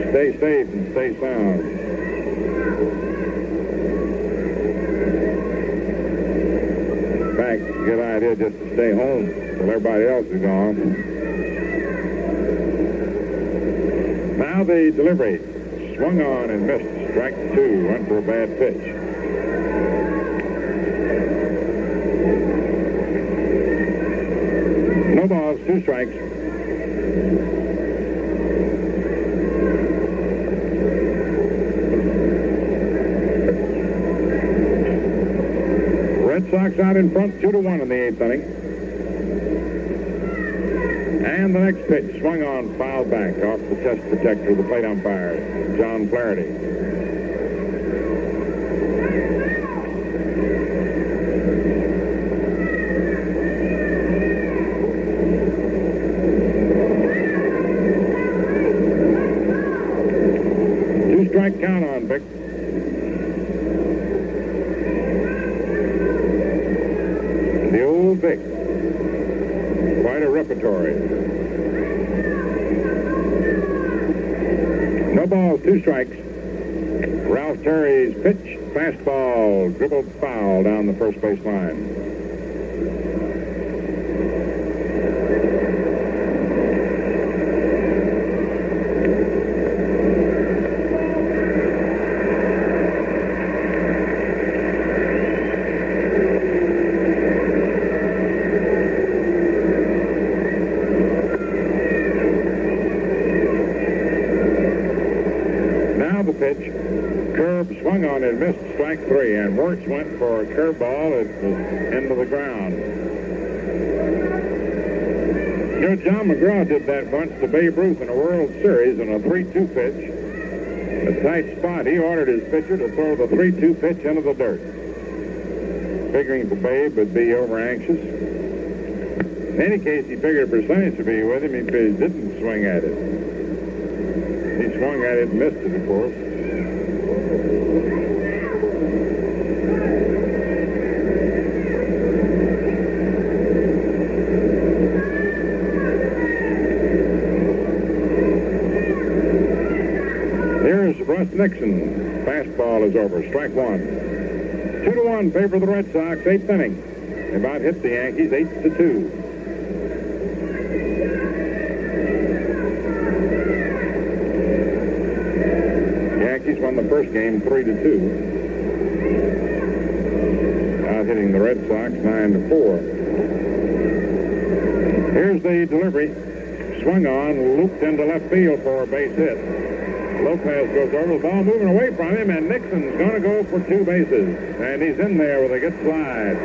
Stay safe and stay sound. In fact, good idea just to stay home till everybody else is gone. The delivery. Swung on and missed. Strike two. Went for a bad pitch. No balls, two strikes. Red Sox out in front, two to one in the eighth inning. And the next pitch swung on, foul back off the chest protector of the plate umpire, John Flaherty. Two strike count on Vic. The old Vic. Quite a repertory. No balls, two strikes. Ralph Terry's pitch, fastball, dribbled foul down the first base line. Now the pitch. Curve swung on and missed strike three, and Wertz went for a curveball at the end of the ground. McGraw did that once to Babe Ruth in a World Series in a 3-2 pitch. A tight spot. He ordered his pitcher to throw the 3-2 pitch into the dirt. Figuring Babe would be over anxious. In any case, he figured percentage would be with him if he didn't swing at it. He swung at it and missed it, of course. Here's Russ Nixon. Fastball is over. Strike one. Two to one favor the Red Sox. Eighth inning. They about hit the Yankees eight to two. Yankees won the first game three to two. Out hitting the Red Sox nine to four. Here's the delivery. Swung on, looped into left field for a base hit. Lopez goes over the ball, moving away from him, and Nixon's going to go for two bases. And he's in there with a good slide.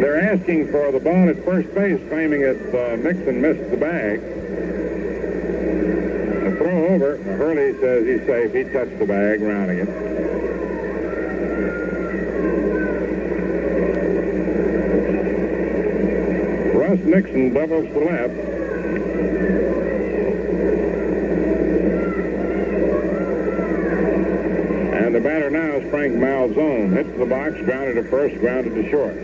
They're asking for the ball at first base, claiming that uh, Nixon missed the bag. The throw over, Hurley says he's safe. He touched the bag, rounding it. Russ Nixon doubles to left. And the batter now is Frank Malzone. Hits the box, grounded to first, grounded to short.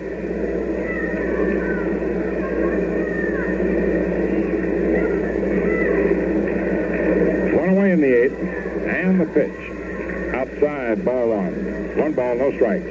One away in the eighth, and the pitch. Outside, ball one. One ball, no strikes.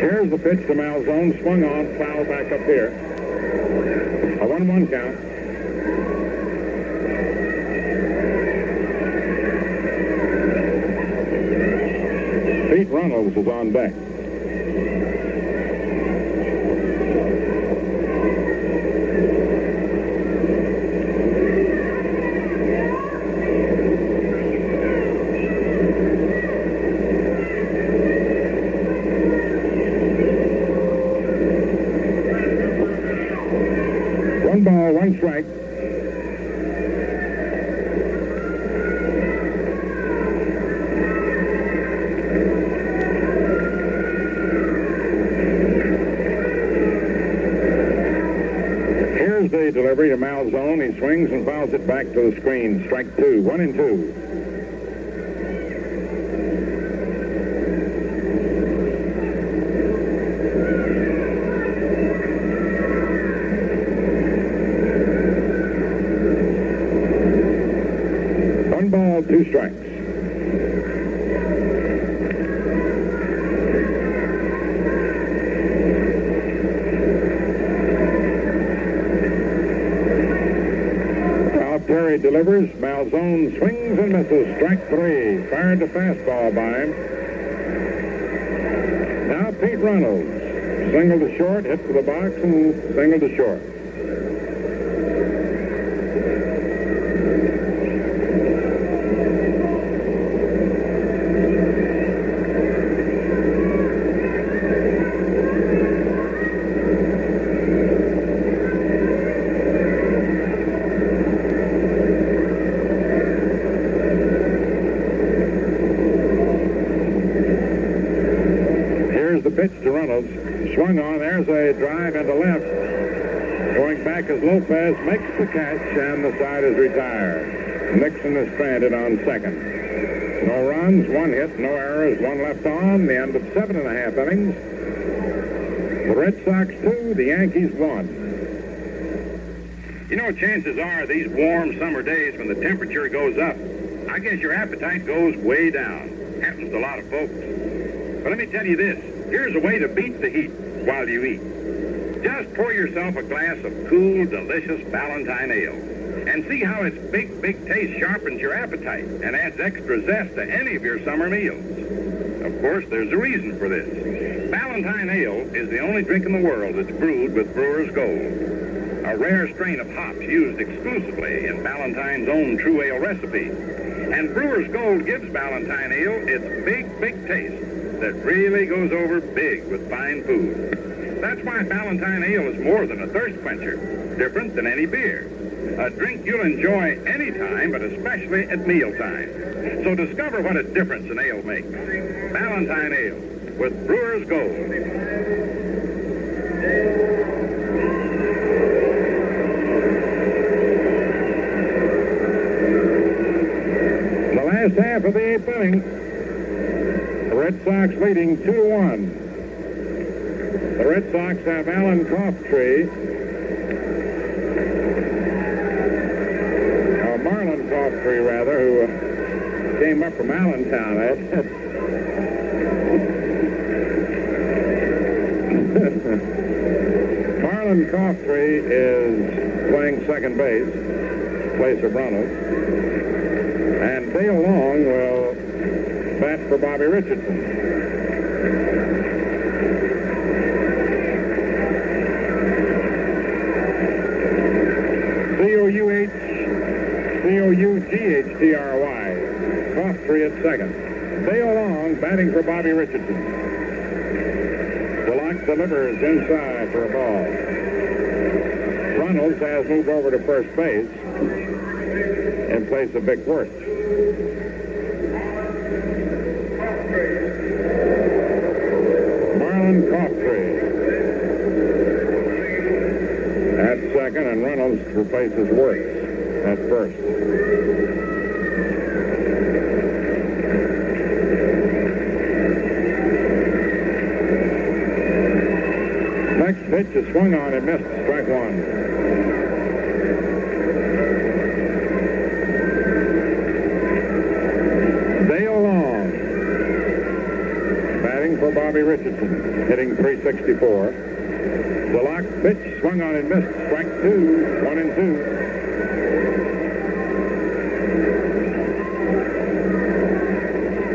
Here's the pitch to Malzone, swung on, foul back up here. A 1-1 count. Runnels is on deck. Swings and fouls it back to the screen. Strike two. One and two. One ball, two strikes. Swings and misses. Strike three. Fired the fastball by him. Now Pete Runnels. Single to short, hit to the box, and single to short. Here's the pitch to Runnels. Swung on. There's a drive into left. Going back as Lopez makes the catch, and the side is retired. Nixon is stranded on second. No runs, one hit, no errors, one left on. The end of seven and a half innings. The Red Sox two, the Yankees one. You know, chances are these warm summer days when the temperature goes up, I guess your appetite goes way down. Happens to a lot of folks. But let me tell you this. Here's a way to beat the heat while you eat. Just pour yourself a glass of cool, delicious Ballantine ale. And see how its big, big taste sharpens your appetite and adds extra zest to any of your summer meals. Of course, there's a reason for this. Ballantine Ale is the only drink in the world that's brewed with Brewer's Gold, a rare strain of hops used exclusively in Ballantine's own true ale recipe. And Brewer's Gold gives Ballantine Ale its big, big taste that really goes over big with fine food. That's why Ballantine Ale is more than a thirst quencher, different than any beer. A drink you'll enjoy anytime, but especially at mealtime. So discover what a difference an ale makes. Ballantine Ale with Brewer's Gold. Leading 2 to 1. The Red Sox have Alan Coughtry. Or Marlan rather, who uh, came up from Allentown. Marlan Coughtry is playing second base, place of Runnels. And Dale Long will bat for Bobby Richardson. C-O-U-H, C-O-U-G-H-T-R-Y. Coughtry at second. Dale Long batting for Bobby Richardson. DeLock delivers inside for a ball. Runnels has moved over to first base in place of Vic Wertz. Marlan Coughtry at second, and Runnels replaces Wertz at first. Is swung on and missed. Strike one. Dale Long batting for Bobby Richardson, hitting 364. DeLock pitch swung on and missed. Strike two, one and two.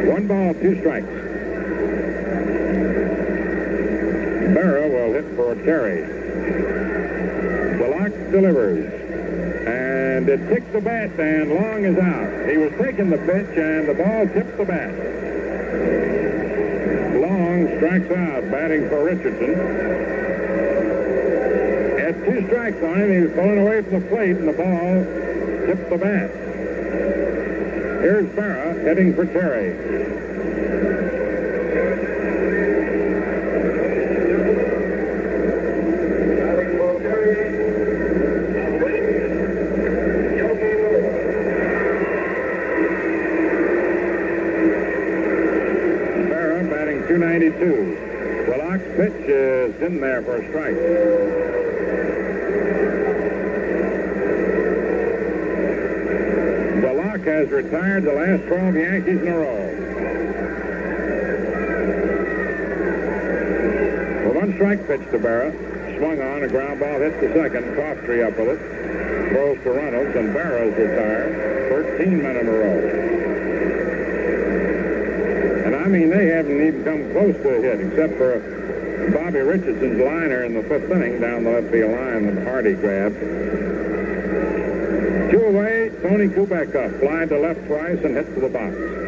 One ball, two strikes. Berra will hit for Terry. DeLock delivers. And it tipped the bat, and Long is out. He was taking the pitch, and the ball tipped the bat. Long strikes out, batting for Richardson. Had two strikes on him. He was pulling away from the plate, and the ball tipped the bat. Here's Berra heading for Terry. Berra batting 292. DeLock's pitch is in there for a strike. DeLock has retired the last 12 Yankees in a row. The one strike pitch to Berra. Swung on, a ground ball hit the second. Coughtry up with it. throws to Runnels, and Berra's retired. 13 men in a row. And I mean, they haven't even come close to a hit, except for Bobby Richardson's liner in the fifth inning down the left field line that Hardy grabbed. Two away, Tony Kubek up, fly to left twice and hit to the box.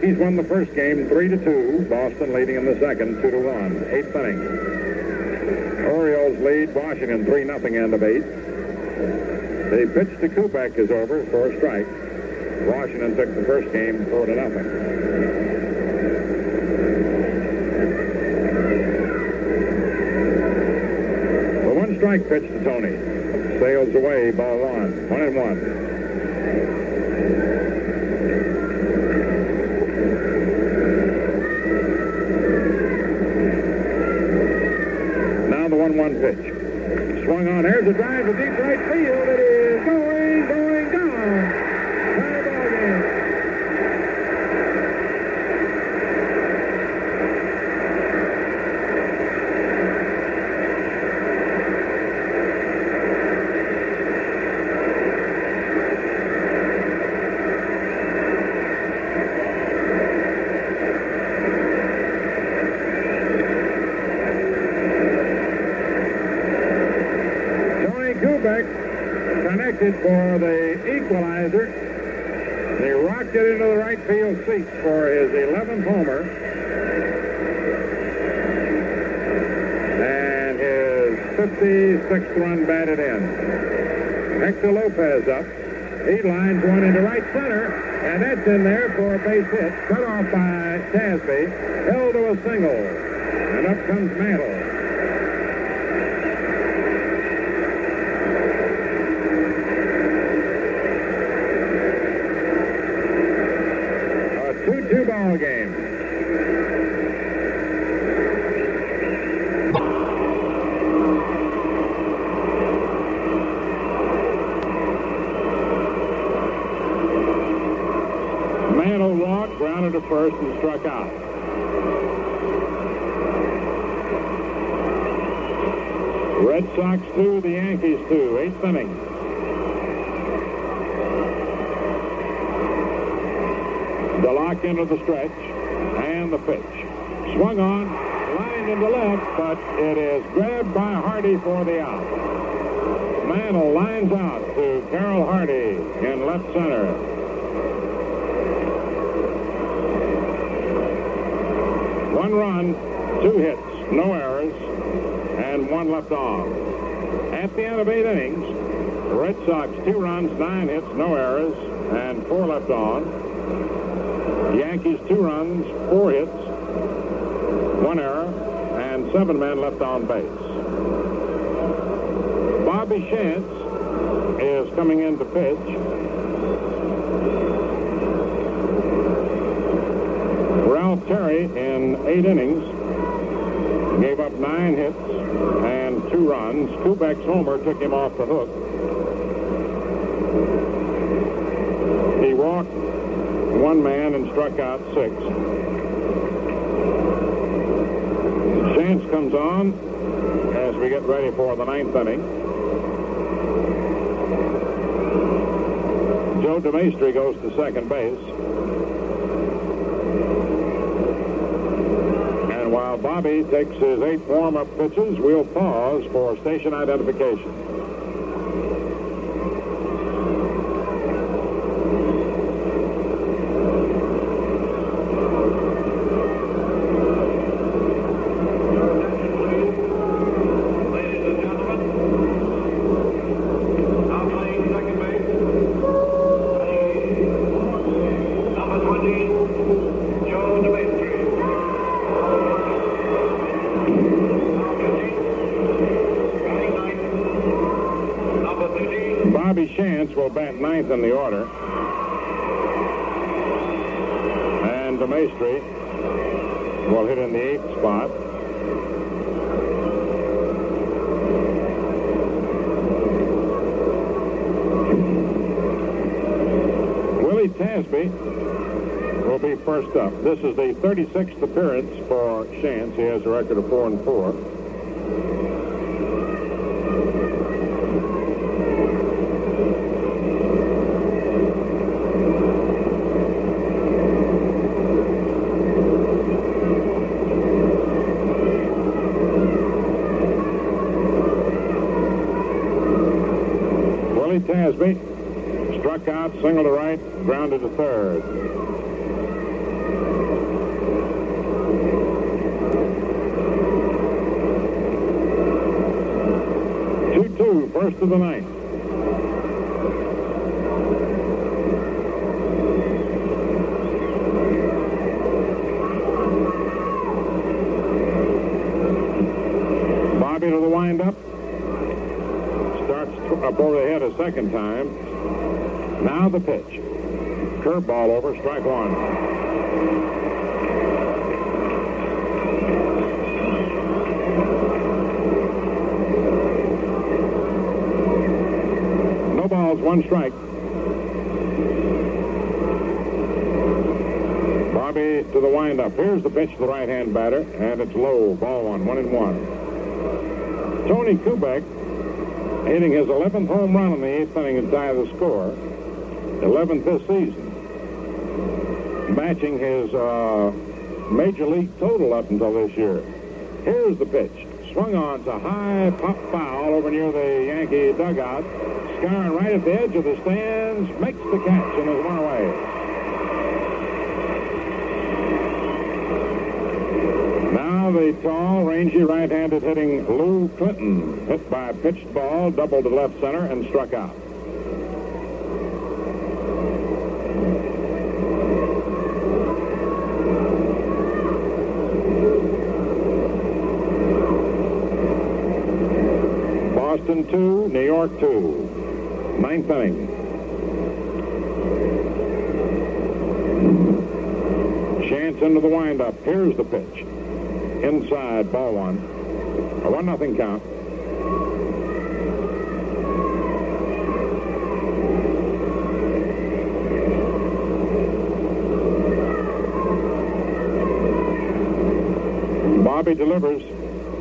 Yankees won the first game three to two. Boston leading in the second two to one. Eighth inning. Orioles lead Washington three nothing end of eight. The pitch to Kubek is over for a strike. Washington took the first game four to nothing. Strike pitch to Tony. Sails away, ball one. One and one. Now the 1-1 pitch. Swung on. There's a drive to deep right field. It is going, going down. Tie ball game. Tony Kubek connected for the equalizer. He rocked it into the right field seats for his 11th homer. And his 56th run batted in. Hector Lopez up. He lines one into right center, and that's in there for a base hit. Cut off by Tasby. Held to a single. And up comes Mantle. A 2-2 ball game. Mantle walked, grounded to first, and struck out. Red Sox two, the Yankees two. Eighth inning. DeLock into the stretch and the pitch. Swung on, lined into left, but it is grabbed by Hardy for the out. Mantle lines out to Carroll Hardy in left center. One run, two hits, no errors, At the end of eight innings, the Red Sox two runs, nine hits, no errors, and four left on. The Yankees two runs, four hits, one error, and seven men left on base. Bobby Shantz is coming in to pitch. Ralph Terry in eight innings gave up nine hits and Kubek's homer took him off the hook. He walked one man and struck out six. Chance comes on as we get ready for the ninth inning. Joe DeMaestri goes to second base. Bobby takes his eight warm-up pitches, we'll pause for station identification. 36th appearance for Shantz. He has a record of 4 and 4. Willie Tasby struck out, singled of the ninth. Bobby to the windup. Starts up over the head a second time. Now the pitch. Curveball over, strike one. No balls, one strike. Bobby to the windup. Here's the pitch to the right-hand batter, and it's low. Ball one, one and one. Tony Kubek hitting his 11th home run in the eighth inning to tie the score. 11th this season. Matching his uh, major league total up until this year. Here's the pitch. Swung on to high pop foul over near the Yankee dugout. Scarring right at the edge of the stands. Makes the catch and is one away. Now the tall, rangy right-handed hitting Lou Clinton. Hit by a pitched ball, doubled to left center, and struck out. Boston 2, New York 2. Ninth inning. Shantz into the windup. Here's the pitch. Inside, ball one. A one nothing count. Bobby delivers.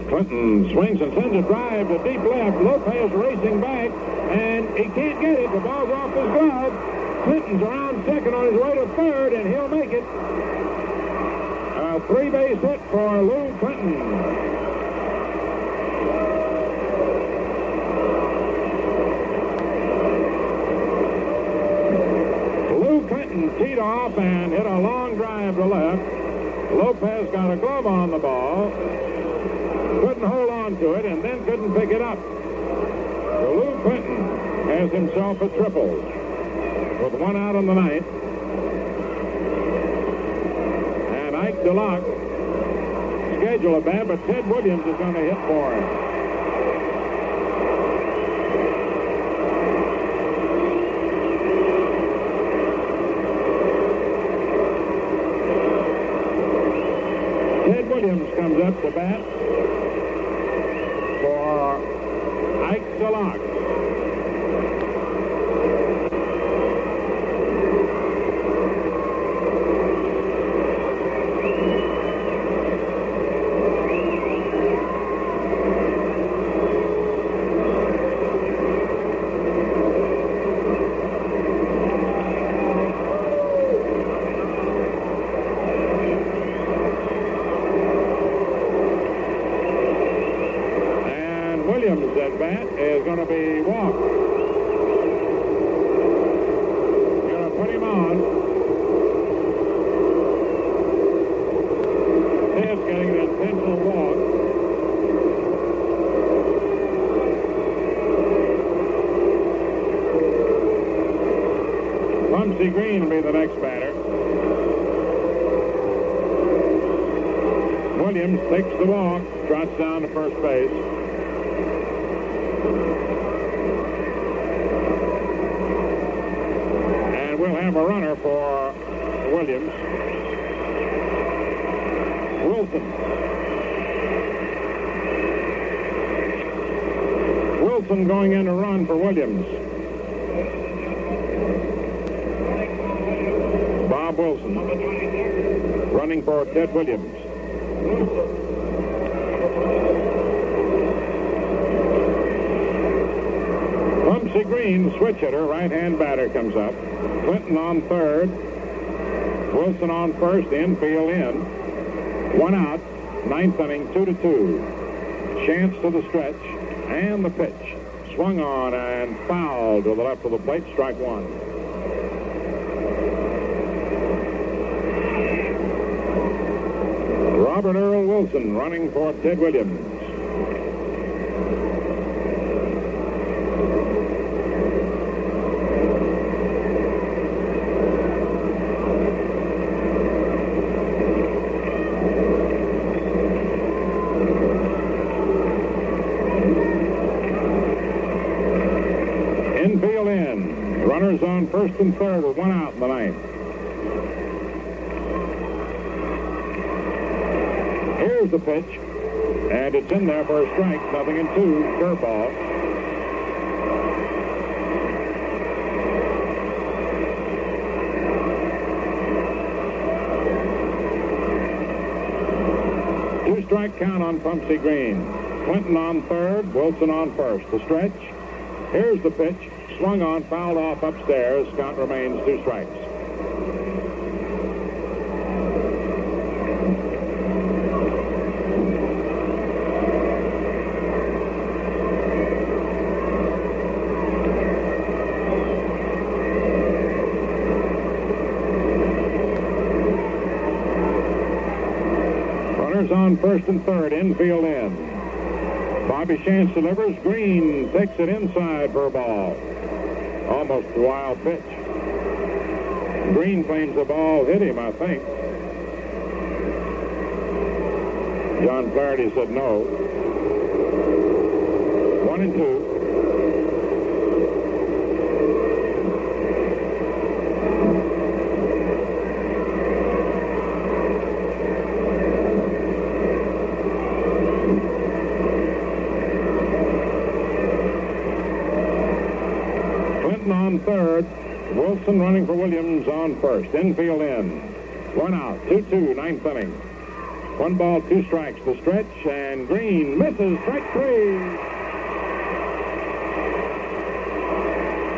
Clinton swings and sends a drive to deep left. Lopez racing back, he can't get it. The ball's off his glove. Clinton's around second on his way to third, and he'll make it. A three-base hit for Lou Clinton. Lou Clinton teed off and hit a long drive to left. Lopez got a glove on the ball, couldn't hold on to it, and then couldn't pick it up. Has himself a triple with one out on the ninth. And Ike DeLock schedule a bat, but Ted Williams is going to hit for him. Ted Williams comes up to bat for Ike DeLock. And Williams at bat is going to be walked. Going to put him on. Ted's getting an intentional walk. Pumpsie Green will be the next batter. Williams takes the walk, trots down to first base. And we'll have a runner for Williams. Wilson. Wilson going in to run for Williams. Bob Wilson running for Ted Williams. Green, switch hitter, right-hand batter comes up. Clinton on third. Wilson on first, infield in. One out, ninth inning, two to two. Shantz to the stretch, and the pitch. swung on and fouled to the left of the plate, strike one. Robert Earl Wilson running for Ted Williams. Infield in. Runners on first and third with one out in the ninth. Here's the pitch. And it's in there for a strike. Nothing in two. Curveball. Two strike count on Pumpsie Green. Clinton on third, Wilson on first. The stretch. Here's the pitch. Swung on, fouled off upstairs. Count remains two strikes. Runners on first and third, infield in. Bobby Shantz delivers. Green takes it inside for a ball. Almost a wild pitch. Green claims the ball hit him, I think. John Flaherty said no. One and two. Clinton on third. Wilson running for First. Infield in. One out. 2-2, ninth inning. One ball, two strikes. The stretch, and Green misses. Strike three.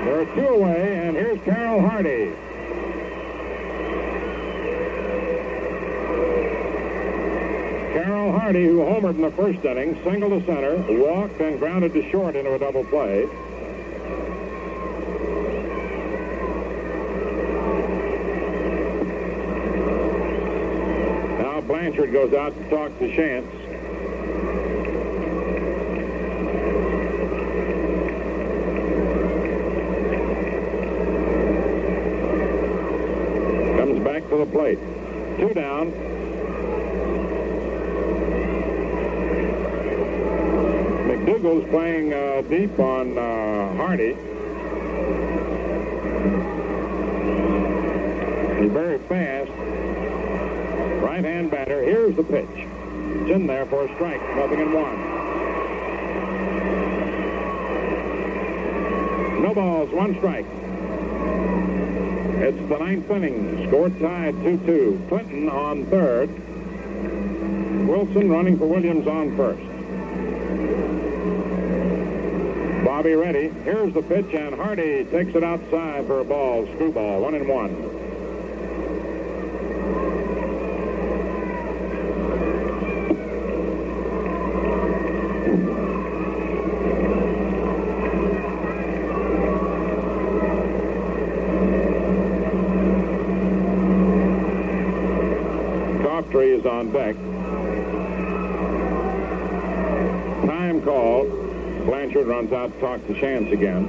There are two away, and here's Carroll Hardy. Carroll Hardy, who homered in the first inning, singled to center, walked, and grounded to short into a double play. Goes out to talk to Shantz. Comes back to the plate. Two down. McDougald's playing uh, deep on uh, Hardy. He's very fast. Right-hand batter. Here's the pitch. It's in there for a strike. Nothing in one. No balls, one strike. It's the ninth inning. Score tied 2-2. Clinton on third. Wilson running for Williams on first. Bobby ready. Here's the pitch, and Hardy takes it outside for a ball. Screwball, one and one. Daughtry is on deck. Time called. Blanchard runs out to talk to Shantz again.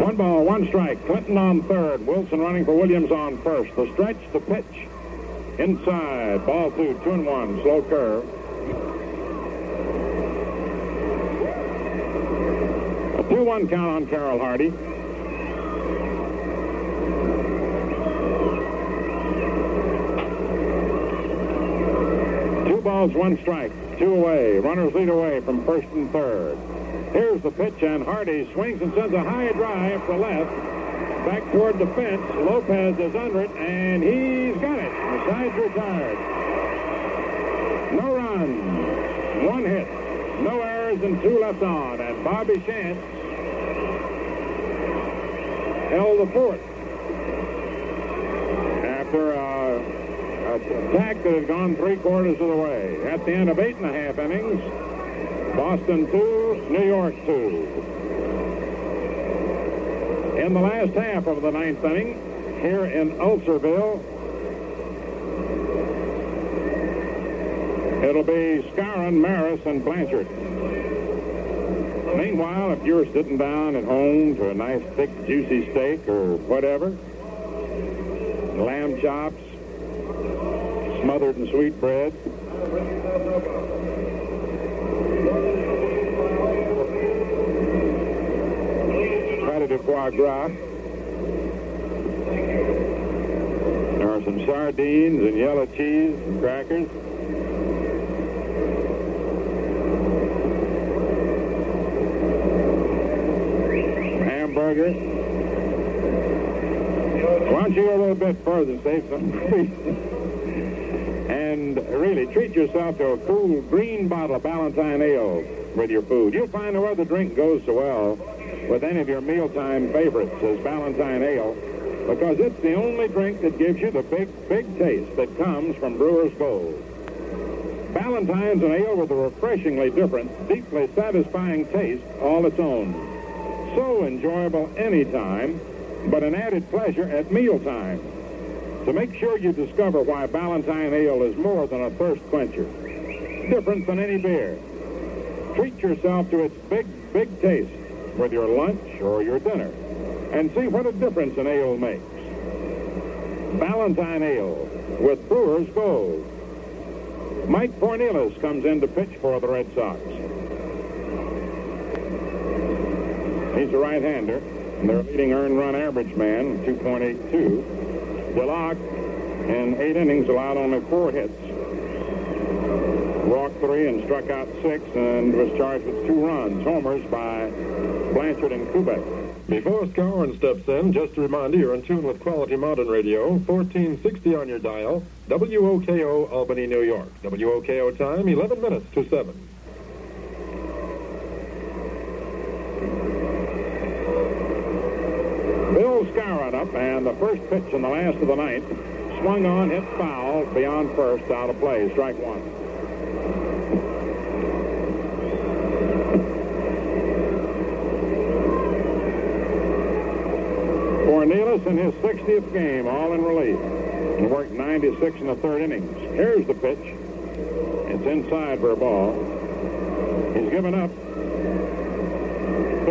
One ball, one strike. Clinton on third. Wilson running for Williams on first. The stretch, the pitch. Inside. Ball two, two and one. Slow curve. A 2-1 count on Carroll Hardy. Two balls, one strike. Two away. Runners lead away from first and third. Here's the pitch, and Hardy swings and sends a high drive to left. Back toward the fence. Lopez is under it, and he's got side's retired. No runs. one hit, no errors, and two left on. And Bobby Shantz held the fort after uh, a, an attack that had gone three quarters of the way. At the end of eight and a half innings, Boston two, New York two. In the last half of the ninth inning, here in Ulcerville, it'll be Skowron, Maris, and Blanchard. Meanwhile, if you're sitting down at home to a nice, thick, juicy steak or whatever, lamb chops, smothered in sweet bread, pâté de foie gras. There are some sardines and yellow cheese and crackers. Why don't you go a little bit further, save some and really treat yourself to a cool green bottle of Ballantine Ale with your food. You'll find no other drink goes so well with any of your mealtime favorites as Ballantine Ale because it's the only drink that gives you the big, big taste that comes from Brewer's Gold. Ballantines an ale with a refreshingly different, deeply satisfying taste all its own. So enjoyable anytime, but an added pleasure at mealtime. To make sure you discover why Ballantine Ale is more than a thirst quencher, different than any beer. Treat yourself to its big, big taste with your lunch or your dinner and see what a difference an ale makes. Ballantine Ale with Brewer's Gold. Mike Fornieles comes in to pitch for the Red Sox. He's a right-hander, and their leading earned run average man, 2.82. DeLock, in eight innings, allowed only four hits. Walked three and struck out six and was charged with two runs, homers by Blanchard and Kubek. Before Skowron steps in, just a reminder you're in tune with Quality Mountain Radio, 1460 on your dial, WOKO, Albany, New York. WOKO time, 11 minutes to 7. Skowron up, and the first pitch in the last of the ninth swung on, hit foul, beyond first, out of play, strike one. Fornieles in his 60th game, all in relief. He worked 96 in the third innings. Here's the pitch. It's inside for a ball. He's given up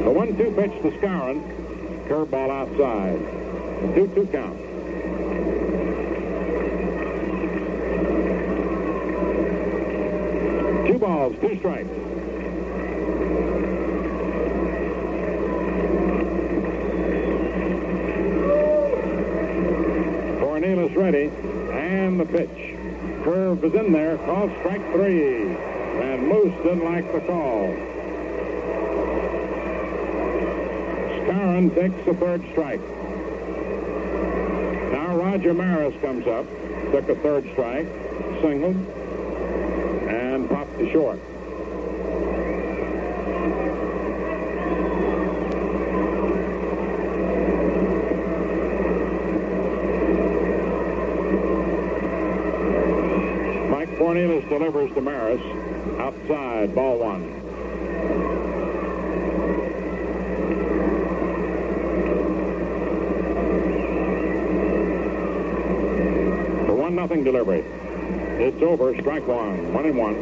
The 1-2 pitch to Skowron. Curveball outside. 2-2 count. Two balls, two strikes. Fornieles ready. And the pitch. Curve is in there. Called strike three. And Moose didn't like the call. Skowron takes the third strike. Now Roger Maris comes up, took a third strike, singled, and popped to short. Mike Fornieles delivers to Maris. Outside, ball one nothing delivery. It's over. Strike one. One and one.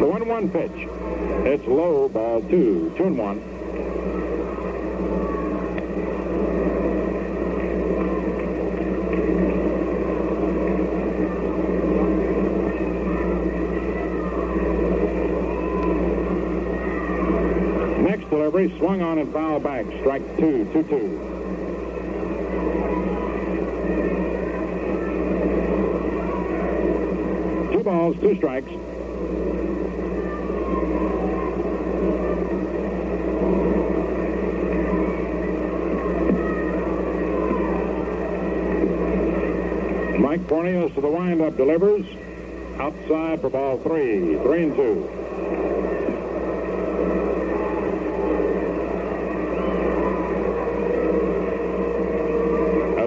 The one one pitch. It's low. Ball two. Two and one. Delivery, swung on and foul back. Strike two, two, two. Two balls, two strikes. Mike Fornieles to the windup delivers. Outside for ball three. Three and two.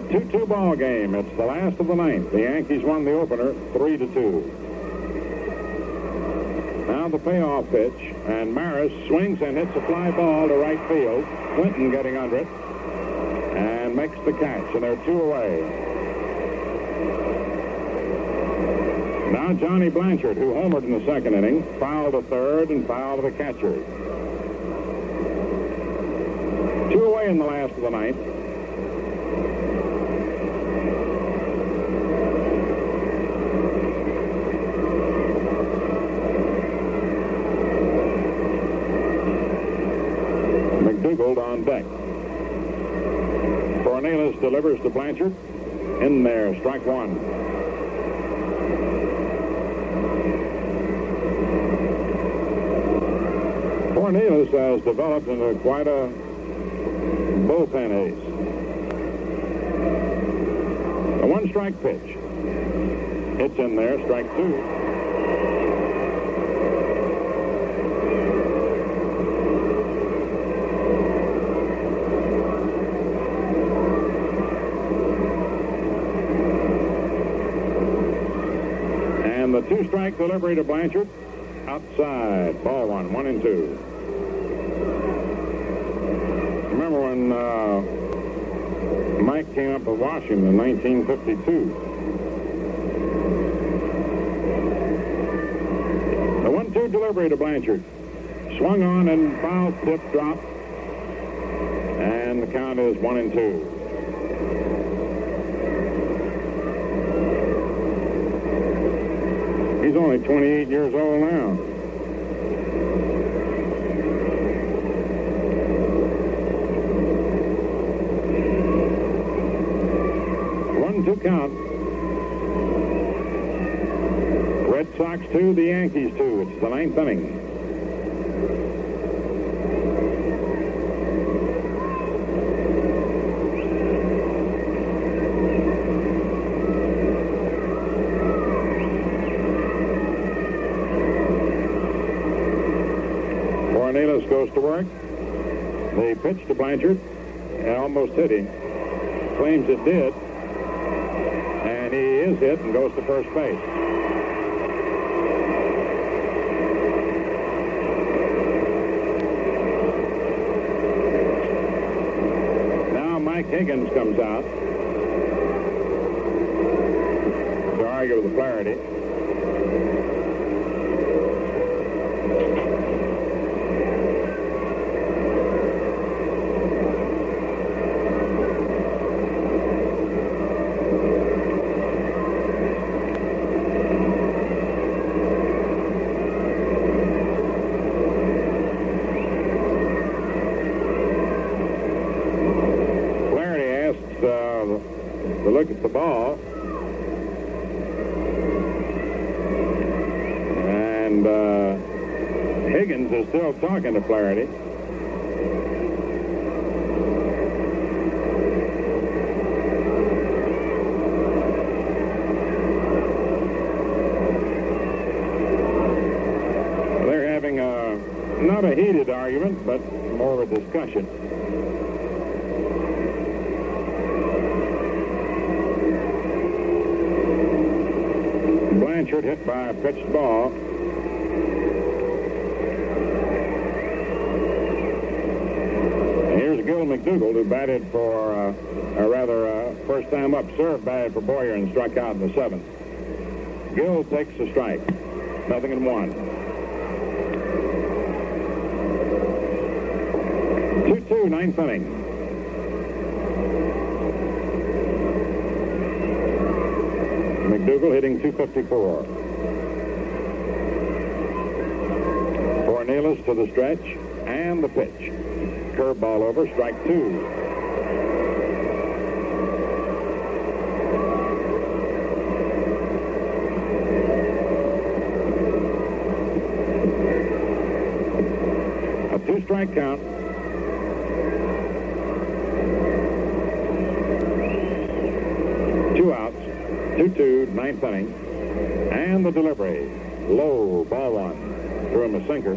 2-2 ball game. It's the last of the ninth. The Yankees won the opener 3 to 2. Now the payoff pitch, and Maris swings and hits a fly ball to right field. Clinton getting under it and makes the catch, and they're two away. Now Johnny Blanchard, who homered in the second inning, fouled to third and fouled to the catcher. Two away in the last of the ninth. Fornieles delivers to Blanchard. In there, strike one. Fornieles has developed into quite a bullpen ace. A one-strike pitch. It's in there, strike two. And two-strike delivery to Blanchard. Outside, ball one, one and two. Remember when uh, Mike came up with Washington in 1952? The one-two delivery to Blanchard. Swung on and foul tip drop. And the count is one and two. He's only 28 years old now. One two count. Red Sox two, the Yankees two. It's the ninth inning. They pitch to Blanchard. It almost hit him. Claims it did. And he is hit and goes to first base. Now Mike Higgins comes out to argue with the Flaherty. Flaherty asks uh, to look at the ball. And uh, Higgins is still talking to Flaherty. They're having a, not a heated argument, but more of a Blanchard hit by a pitched ball. Here's Gil McDougald, who batted for, uh, or rather, uh, first time up, served batted for Boyer and struck out in the seventh. Gil takes the strike. Nothing in one. 2-2, ninth inning. McDougald hitting 254. Fornieles to the stretch and the pitch. Curveball over, strike two. A two-strike count. Two outs. 2-2, inning. And the delivery. Low, ball one. Threw him a sinker.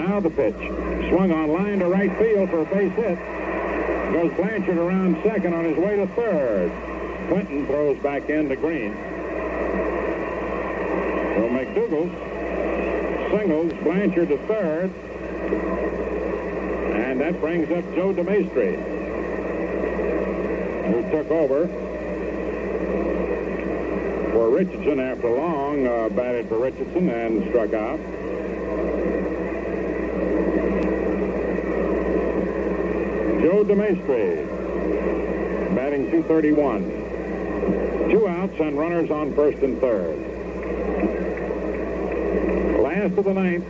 Now the pitch. Swung on line to right field for a base hit. Goes Blanchard around second on his way to third. Clinton throws back in to Green. McDougald singles Blanchard to third. And that brings up Joe DeMaestri, who took over for Richardson after long, uh, batted for Richardson and struck out. Joe DeMaestri, batting 231. Two outs and runners on first and third. Last of the ninth,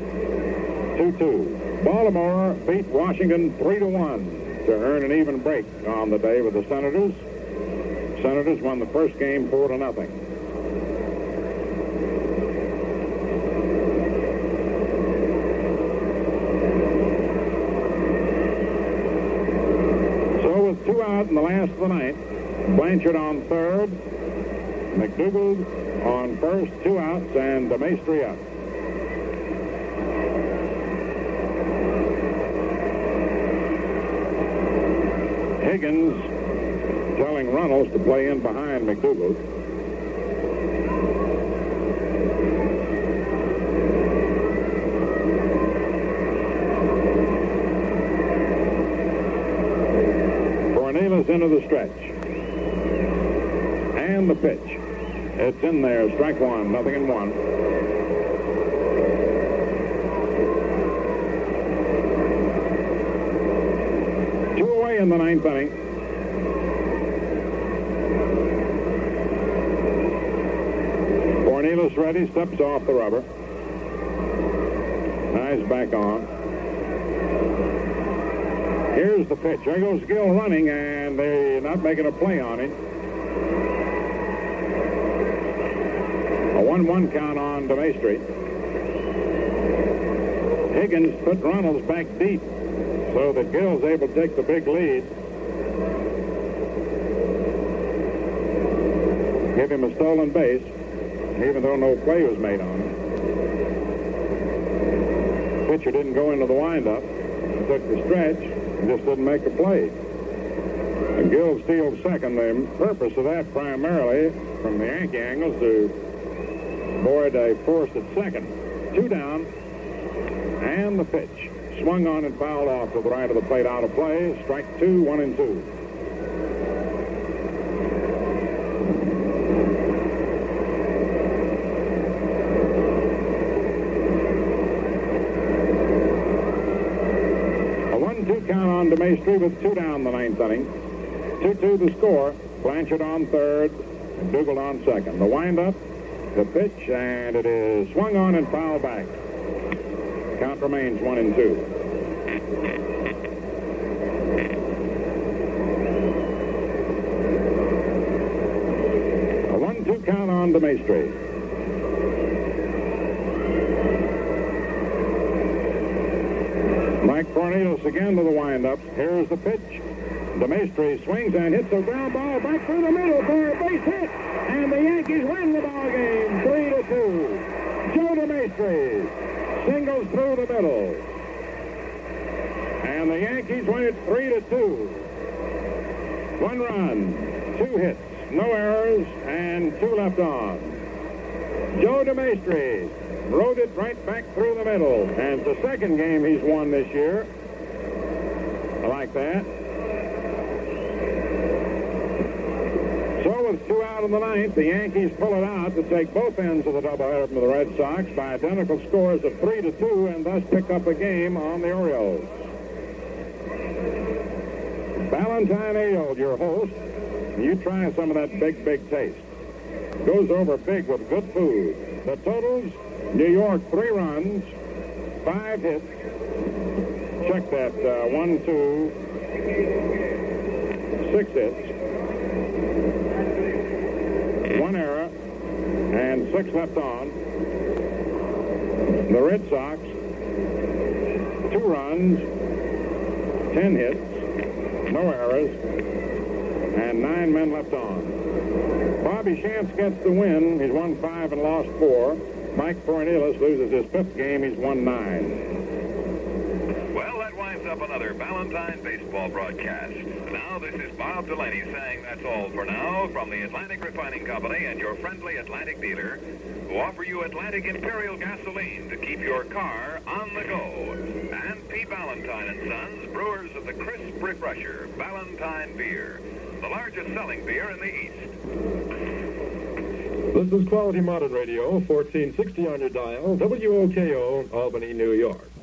2-2. Baltimore beat Washington 3-1 to earn an even break on the day with the Senators. Senators won the first game 4 to nothing. So with two out in the last of the ninth, Blanchard on third, McDougald on first, two outs, and DeMaestri up. Higgins telling Runnels to play in behind McDougald. Fornieles into the stretch. And the pitch. It's in there. Strike one. Nothing in one. Two away in the ninth inning. Fornieles ready, steps off the rubber. Eyes back on. Here's the pitch. There goes Gil running, and they're not making a play on it. A 1-1 count on DeMaestri. Higgins put Runnels back deep so that Gil's able to take the big lead. Give him a stolen base, even though no play was made on him. Pitcher didn't go into the windup. Took the stretch and just didn't make a play. And Gil steals second. The purpose of that primarily, from the Yankee angles to avoid a force at second. Two down, and the pitch. Swung on and fouled off to the right of the plate out of play. Strike two, one and two. A one-two count on DeMaestri with two down the ninth inning. 2-2 the score. Blanchard on third, and Dougal on second. The windup, the pitch, and it is swung on and fouled back. Count remains one and two. A one-two count on DeMaestri. Mike Fornieles again to the windup. Here's the pitch. DeMaestri swings and hits a ground ball back through the middle for a base hit. And the Yankees win the ball game, three to two. Joe DeMaestri singles through the middle. And the Yankees win it three to two. One run, two hits, no errors, and two left on. Joe DeMaestri rode it right back through the middle. And it's the second game he's won this year. I like that. Two out in the ninth, the Yankees pull it out to take both ends of the doubleheader from the Red Sox by identical scores of three to two, and thus pick up a game on the Orioles. Ballantine Ale, your host. You try some of that big, big taste. Goes over big with good food. The totals, New York, three runs, five hits. Check that. Uh, one, two, six hits. One error, and six left on. The Red Sox, two runs, ten hits, no errors, and nine men left on. Bobby Shantz gets the win. He's won five and lost four. Mike Fornieles loses his fifth game. He's won nine. Well, up another Ballantine baseball broadcast. Now, this is Bob Delaney saying that's all for now from the Atlantic Refining Company and your friendly Atlantic dealer who offer you Atlantic Imperial gasoline to keep your car on the go. And P. Ballantine and Sons, brewers of the crisp refresher, Ballantine Beer, the largest selling beer in the East. This is Quality Modern Radio, 1460 on your dial, WOKO, Albany, New York.